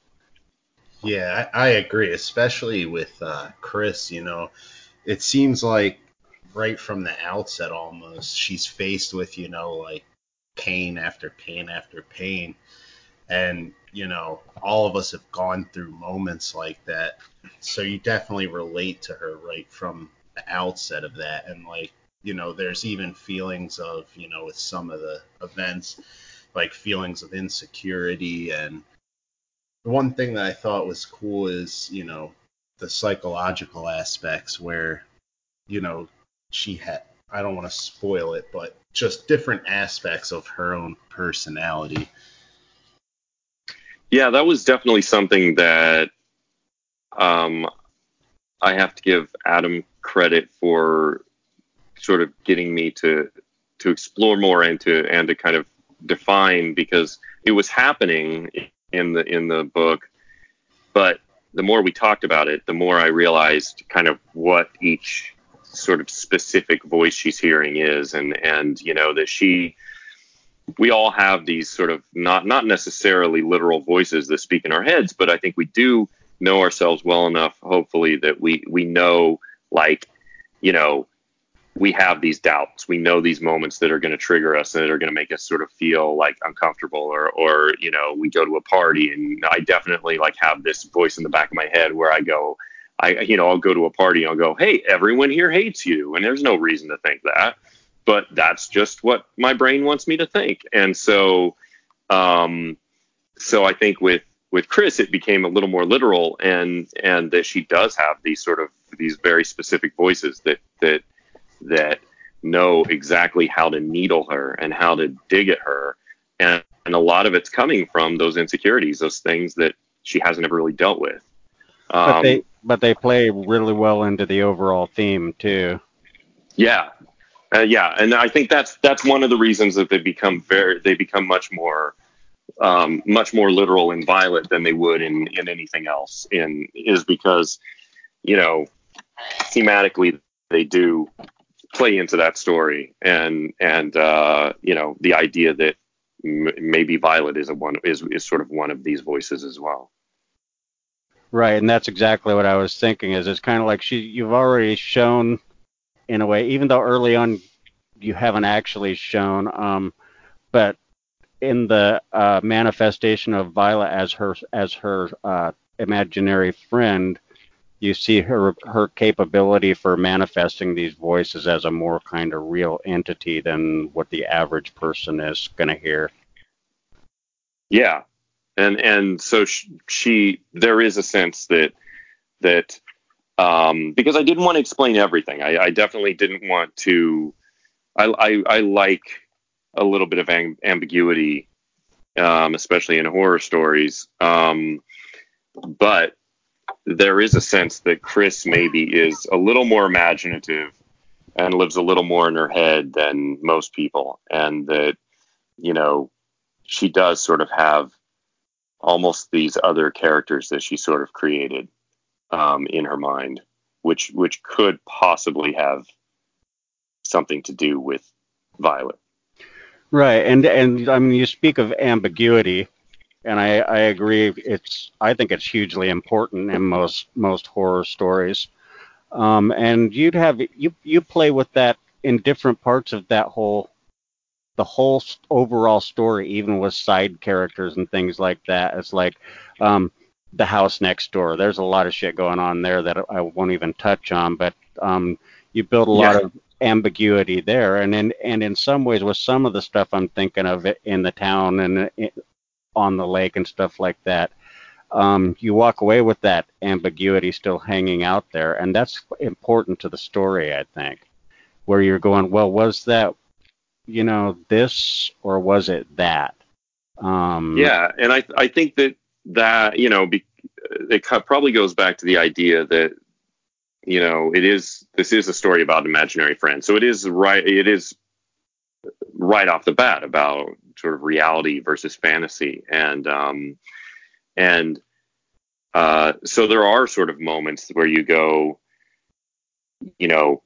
Speaker 3: Yeah, I, I agree, especially with uh, Chris. You know, it seems like right from the outset, almost she's faced with, you know, like pain after pain after pain and you know all of us have gone through moments like that so you definitely relate to her right from the outset of that and like you know, there's even feelings of, you know, with some of the events, like feelings of insecurity. And the one thing that I thought was cool is, you know, the psychological aspects where, you know, she had, I don't want to spoil it, but just different aspects of her own personality.
Speaker 2: Yeah, that was definitely something that um, I have to give Adam credit for sort of getting me to to explore more and to and to kind of define because it was happening in the in the book, but the more we talked about it, the more I realized kind of what each sort of specific voice she's hearing is, and and you know that she, we all have these sort of not not necessarily literal voices that speak in our heads, but I think we do know ourselves well enough, hopefully, that we we know like, you know, we have these doubts. We know these moments that are going to trigger us and that are going to make us sort of feel like uncomfortable or, or, you know, we go to a party and I definitely like have this voice in the back of my head where I go, I, you know, I'll go to a party and I'll go, Hey, everyone here hates you. And there's no reason to think that, but that's just what my brain wants me to think. And so, um, so I think with, with Chris, it became a little more literal and, and that she does have these sort of, these very specific voices that, that, that know exactly how to needle her and how to dig at her. And, and a lot of it's coming from those insecurities, those things that she hasn't ever really dealt with.
Speaker 1: Um, but they but they play really well into the overall theme too.
Speaker 2: Yeah, uh, yeah, and I think that's that's one of the reasons that they become very they become much more um, much more literal and violent than they would in in anything else. In is because you know thematically they do play into that story and and uh, you know the idea that m- maybe Violet is a one is is sort of one of these voices as well.
Speaker 1: Right, and that's exactly what I was thinking. Is it's kind of like she you've already shown in a way, even though early on you haven't actually shown, um, but in the uh, manifestation of Violet as her as her uh, imaginary friend, you see her her capability for manifesting these voices as a more kind of real entity than what the average person is going to hear.
Speaker 2: Yeah, and and so she, there is a sense that that um, because I didn't want to explain everything. I, I definitely didn't want to. I, I, I like a little bit of ambiguity, um, especially in horror stories. Um, but there is a sense that Chris maybe is a little more imaginative and lives a little more in her head than most people, and that you know she does sort of have almost these other characters that she sort of created um, in her mind, which which could possibly have something to do with Violet.
Speaker 1: Right, and and I mean you speak of ambiguity and I, I agree. It's I think it's hugely important in most most horror stories. Um, and you'd have you you play with that in different parts of that whole the whole overall story, even with side characters and things like that. It's like um, the house next door. There's a lot of shit going on there that I won't even touch on, but um, you build a lot of ambiguity there, and in and in some ways, with some of the stuff I'm thinking of in the town and on the lake and stuff like that. Um, you walk away with that ambiguity still hanging out there, and that's important to the story, I think. Where you're going, well, was that, you know, this or was it that?
Speaker 2: Um, yeah, and I I think that that you know be, it probably goes back to the idea that you know it is this is a story about imaginary friends, so it is right it is right off the bat about sort of reality versus fantasy, and um, and uh, so there are sort of moments where you go, you know,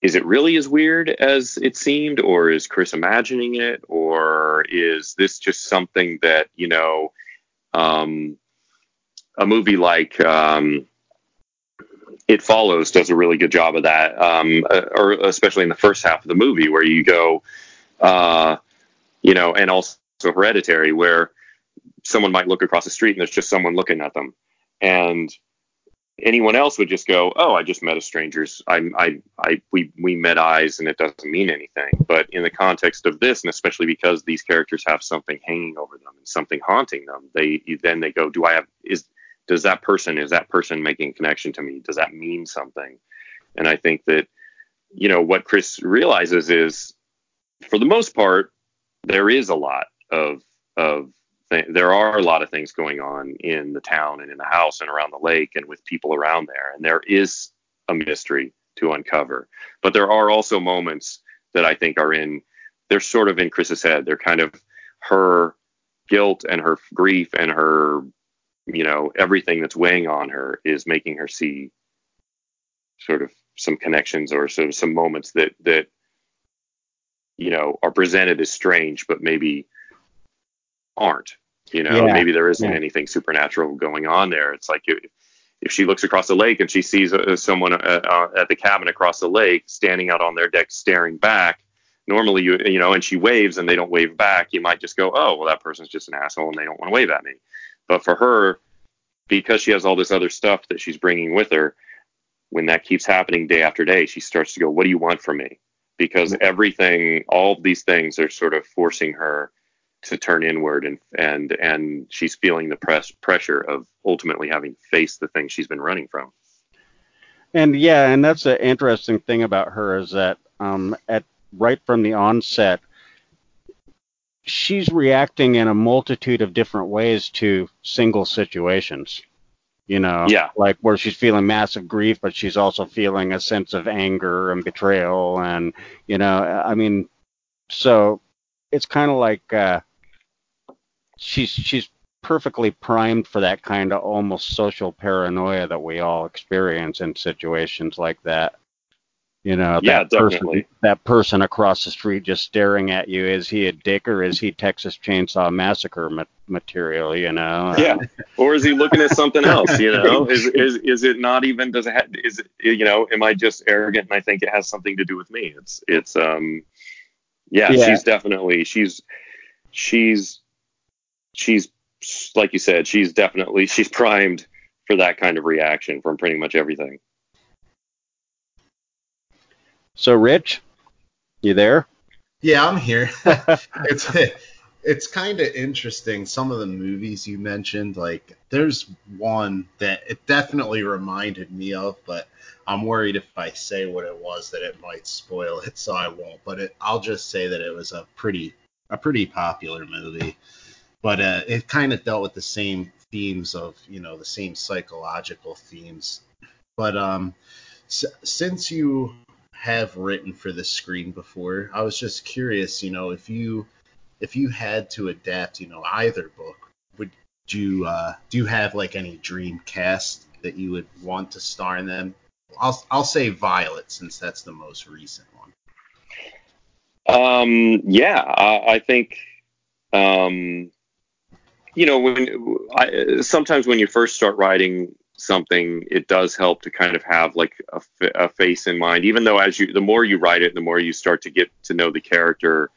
Speaker 2: is it really as weird as it seemed, or is Chris imagining it, or is this just something that you know, um, a movie like um, It Follows does a really good job of that, um, uh, or especially in the first half of the movie where you go, uh, you know, and also hereditary, where someone might look across the street and there's just someone looking at them. And anyone else would just go, "Oh, I just met a stranger's. I, I, I, we, we met eyes, and it doesn't mean anything." But in the context of this, and especially because these characters have something hanging over them and something haunting them, they then they go, "Do I have is does that person is that person making a connection to me? Does that mean something?" And I think that you know what Chris realizes is, for the most part, there is a lot of of th- there are a lot of things going on in the town and in the house and around the lake and with people around there. And there is a mystery to uncover. But there are also moments that I think are in, they're sort of in Chris's head. They're kind of her guilt and her grief and her, you know, everything that's weighing on her is making her see sort of some connections or sort of some moments that, that, you know, are presented as strange, but maybe aren't. You know, yeah. maybe there isn't yeah. anything supernatural going on there. It's like if, if she looks across the lake and she sees uh, someone uh, uh, at the cabin across the lake standing out on their deck staring back, normally you you know, and she waves and they don't wave back, you might just go, oh, well, that person's just an asshole and they don't want to wave at me. But for her, because she has all this other stuff that she's bringing with her, when that keeps happening day after day, she starts to go, what do you want from me? Because everything, all these things are sort of forcing her to turn inward and and and she's feeling the press pressure of ultimately having to face the thing she's been running from.
Speaker 1: And yeah, and that's the interesting thing about her is that um, at right from the onset, she's reacting in a multitude of different ways to single situations. You know,
Speaker 2: yeah.
Speaker 1: like where she's feeling massive grief, but she's also feeling a sense of anger and betrayal, and you know, I mean, so it's kind of like uh, she's she's perfectly primed for that kind of almost social paranoia that we all experience in situations like that. You know,
Speaker 2: yeah,
Speaker 1: that
Speaker 2: definitely.
Speaker 1: person that person across the street just staring at you. Is he a dick or is he Texas Chainsaw Massacre ma- material? You know.
Speaker 2: Yeah. or is he looking at something else? You know, is is is it not even? Does it? Have, is it? You know, am I just arrogant and I think it has something to do with me? It's it's um. Yeah, yeah. she's definitely she's she's she's like you said, she's definitely she's primed for that kind of reaction from pretty much everything.
Speaker 1: So, Rich, you there?
Speaker 3: Yeah, I'm here. it's it's kind of interesting. Some of the movies you mentioned, like there's one that it definitely reminded me of, but I'm worried if I say what it was that it might spoil it, so I won't. But it, I'll just say that it was a pretty a pretty popular movie but uh, it kind of dealt with the same themes of you know the same psychological themes. But um, s- since you have written for the screen before, I was just curious, you know, if you if you had to adapt, you know, either book, would you uh, do you have like any dream cast that you would want to star in them? I'll I'll say Violet since that's the most recent one.
Speaker 2: Um, yeah, I, I think um, you know, when I, sometimes when you first start writing something, it does help to kind of have like a, a, face in mind. Even though as you, the more you write it, the more you start to get to know the character,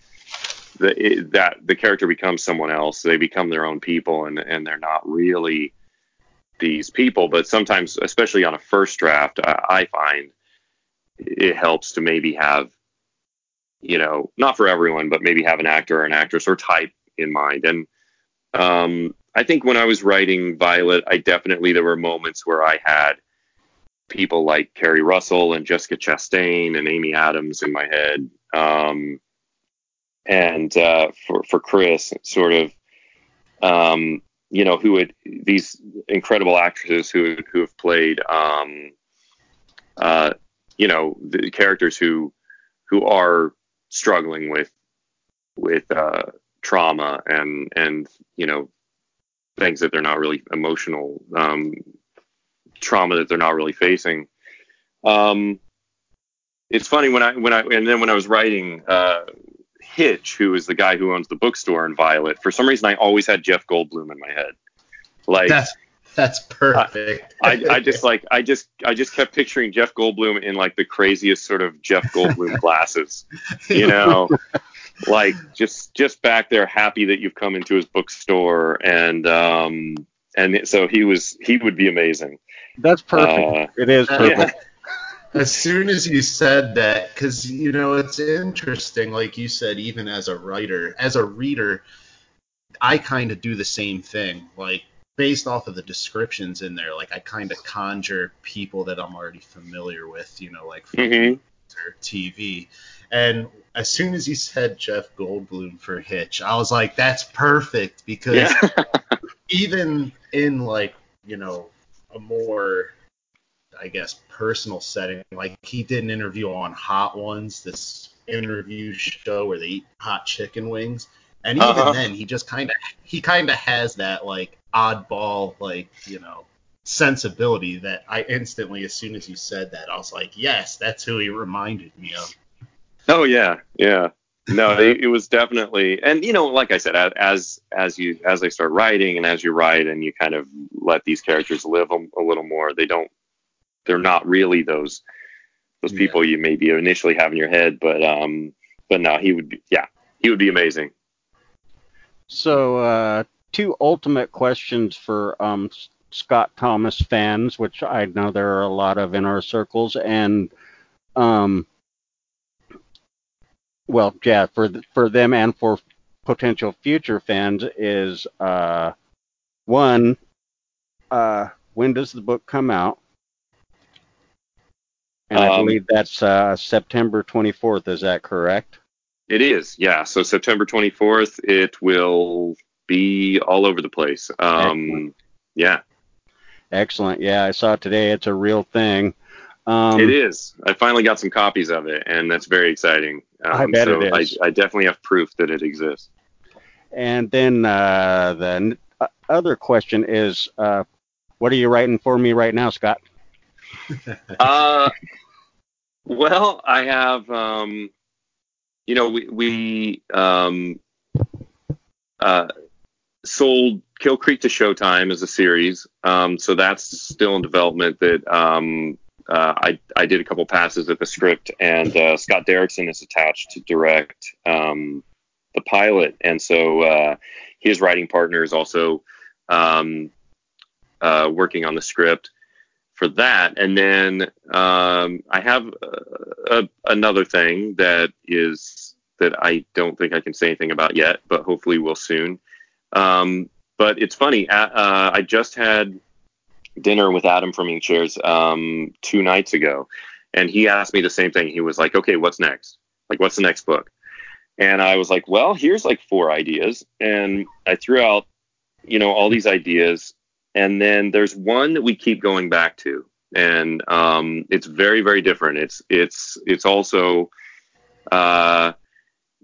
Speaker 2: the, it, that the character becomes someone else. They become their own people, and and they're not really these people. But sometimes, especially on a first draft, I, I find it helps to maybe have, you know, not for everyone, but maybe have an actor or an actress or type in mind. And um, I think when I was writing Violet, I definitely there were moments where I had people like Keri Russell and Jessica Chastain and Amy Adams in my head. Um, and uh, for for Chris, sort of, um, you know, who had these incredible actresses who who have played, um, uh, you know, the characters who who are struggling with with uh, trauma and and you know things that they're not really emotional um, trauma that they're not really facing. Um, it's funny when I when I and then when I was writing uh, Hitch, who is the guy who owns the bookstore in Violet, for some reason I always had Jeff Goldblum in my head. Like
Speaker 3: that's that's perfect.
Speaker 2: I, I, I just like I just I just kept picturing Jeff Goldblum in like the craziest sort of Jeff Goldblum glasses, you know, like just just back there happy that you've come into his bookstore and um and so he was he would be amazing.
Speaker 1: That's perfect.
Speaker 2: Uh,
Speaker 1: it is perfect.
Speaker 2: yeah.
Speaker 3: as soon as you said that, because you know it's interesting, like you said, even as a writer, as a reader, I kind of do the same thing. Like based off of the descriptions in there, like I kind of conjure people that I'm already familiar with, you know, like from
Speaker 2: Mhm.
Speaker 3: or TV. And as soon as you said Jeff Goldblum for Hitch, I was like, that's perfect because
Speaker 2: Yeah.
Speaker 3: even in like you know a more i guess personal setting like he did an interview on hot ones this interview show where they eat hot chicken wings and even
Speaker 2: Uh-huh.
Speaker 3: then he just kind of he kind of has that like oddball like you know sensibility that i instantly as soon as you said that i was like yes that's who he reminded me of
Speaker 2: Oh yeah, yeah. No, it, it was definitely, and you know, like I said, as as you as they start writing and as you write and you kind of let these characters live a, a little more, they don't, they're not really those those
Speaker 3: Yeah.
Speaker 2: people you maybe initially have in your head, but um, but no, he would, be, yeah, he would be amazing.
Speaker 1: So, uh, two ultimate questions for um, Scott Thomas fans, which I know there are a lot of in our circles, and um, well, yeah, for for them and for potential future fans is uh, one, uh, when does the book come out? And I
Speaker 2: Um,
Speaker 1: believe that's uh, September 24th. Is that correct?
Speaker 2: It is, yeah. So September 24th, it will be all over the place. Um,
Speaker 1: Excellent.
Speaker 2: yeah,
Speaker 1: Excellent. Yeah, I saw it today. It's a real thing. Um,
Speaker 2: it is. I finally got some copies of it, and that's very exciting. Um,
Speaker 1: I bet
Speaker 2: so
Speaker 1: it is.
Speaker 2: I, I definitely have proof that it exists.
Speaker 1: And then uh, the n- uh, other question is, uh, what are you writing for me right now, Scott?
Speaker 2: Uh, well, I have, um, you know, we, we um, uh, sold Kill Creek to Showtime as a series, um, so that's still in development. That um, uh, I I did a couple passes at the script, and uh, Scott Derrickson is attached to direct um, the pilot, and so uh, his writing partner is also um, uh, working on the script for that. And then um, I have uh, a, another thing that is that I don't think I can say anything about yet, but hopefully will soon. Um, but it's funny. Uh, I just had dinner with Adam from Inkshares um, two nights ago, and he asked me the same thing. He was like, "Okay, what's next? Like, what's the next book?" And I was like, "Well, here's like four ideas," and I threw out, you know, all these ideas, and then there's one that we keep going back to, and um, it's very, very different. It's it's it's also, uh,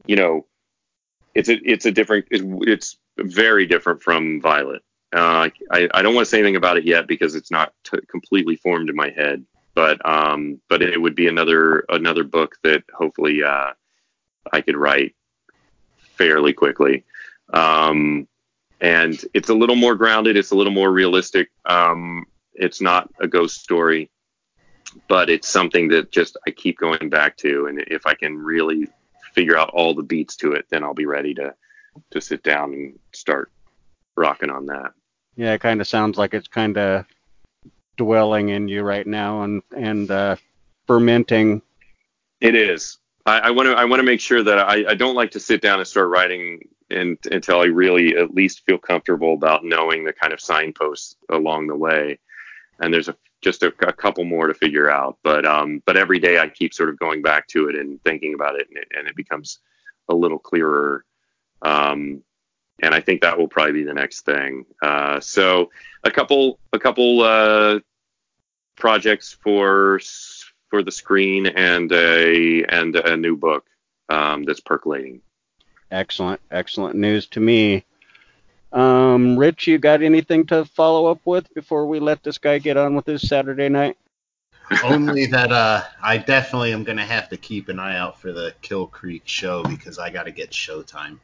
Speaker 2: you know, it's a it's a different it's, it's very different from Violet. Uh, I I don't want to say anything about it yet because it's not t- completely formed in my head, but um, but it would be another another book that hopefully uh, I could write fairly quickly. Um, and it's a little more grounded. It's a little more realistic. Um, it's not a ghost story, but it's something that just I keep going back to. And if I can really figure out all the beats to it, then I'll be ready to to sit down and start rocking on that.
Speaker 1: Yeah, it kind of sounds like it's kind of dwelling in you right now and and uh, fermenting.
Speaker 2: It is. I want to. I want to make sure that I, I don't like to sit down and start writing in, until I really at least feel comfortable about knowing the kind of signposts along the way. And there's a, just a, a couple more to figure out. But um, but every day I keep sort of going back to it and thinking about it, and it, and it becomes a little clearer. Um, and I think that will probably be the next thing. Uh, so a couple a couple uh, projects for for the screen and a and a new book um, that's percolating.
Speaker 1: Excellent, excellent news to me. Um, Rich, you got anything to follow up with before we let this guy get on with his Saturday night?
Speaker 3: Only that uh, I definitely am gonna have to keep an eye out for the Kill Creek show because I got to get Showtime.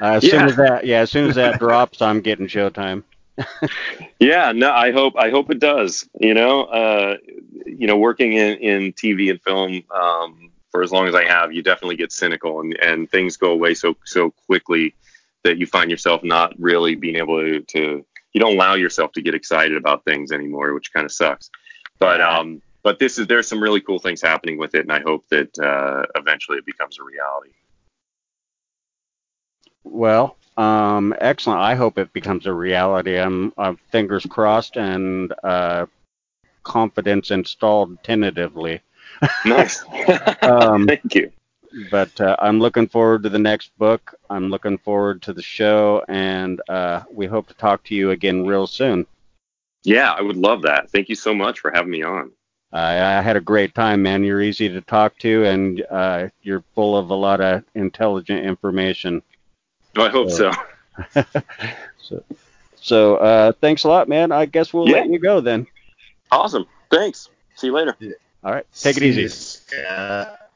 Speaker 1: Uh, as soon as that, yeah, as soon as that drops, I'm getting Showtime.
Speaker 2: Yeah, no, I hope I hope it does. You know, uh, you know, working in, in TV and film um, for as long as I have, you definitely get cynical, and, and things go away so so quickly that you find yourself not really being able to, to you don't allow yourself to get excited about things anymore, which kind of sucks. But um, but this is there's some really cool things happening with it, and I hope that uh, eventually it becomes a reality.
Speaker 1: Well, um, excellent. I hope it becomes a reality. I'm, I'm fingers crossed and uh, confidence installed tentatively.
Speaker 2: Nice.
Speaker 1: Um,
Speaker 2: Thank you.
Speaker 1: but uh, I'm looking forward to the next book. I'm looking forward to the show, and uh, we hope to talk to you again real soon.
Speaker 2: Yeah, I would love that. Thank you so much for having me on.
Speaker 1: I, I had a great time, man. You're easy to talk to, and uh, you're full of a lot of intelligent information.
Speaker 2: I hope so.
Speaker 1: so, so uh, thanks a lot, man. I guess we'll
Speaker 2: Yeah.
Speaker 1: let you go then.
Speaker 2: Awesome. Thanks. See you later.
Speaker 1: All right, take it easy.
Speaker 3: Scott.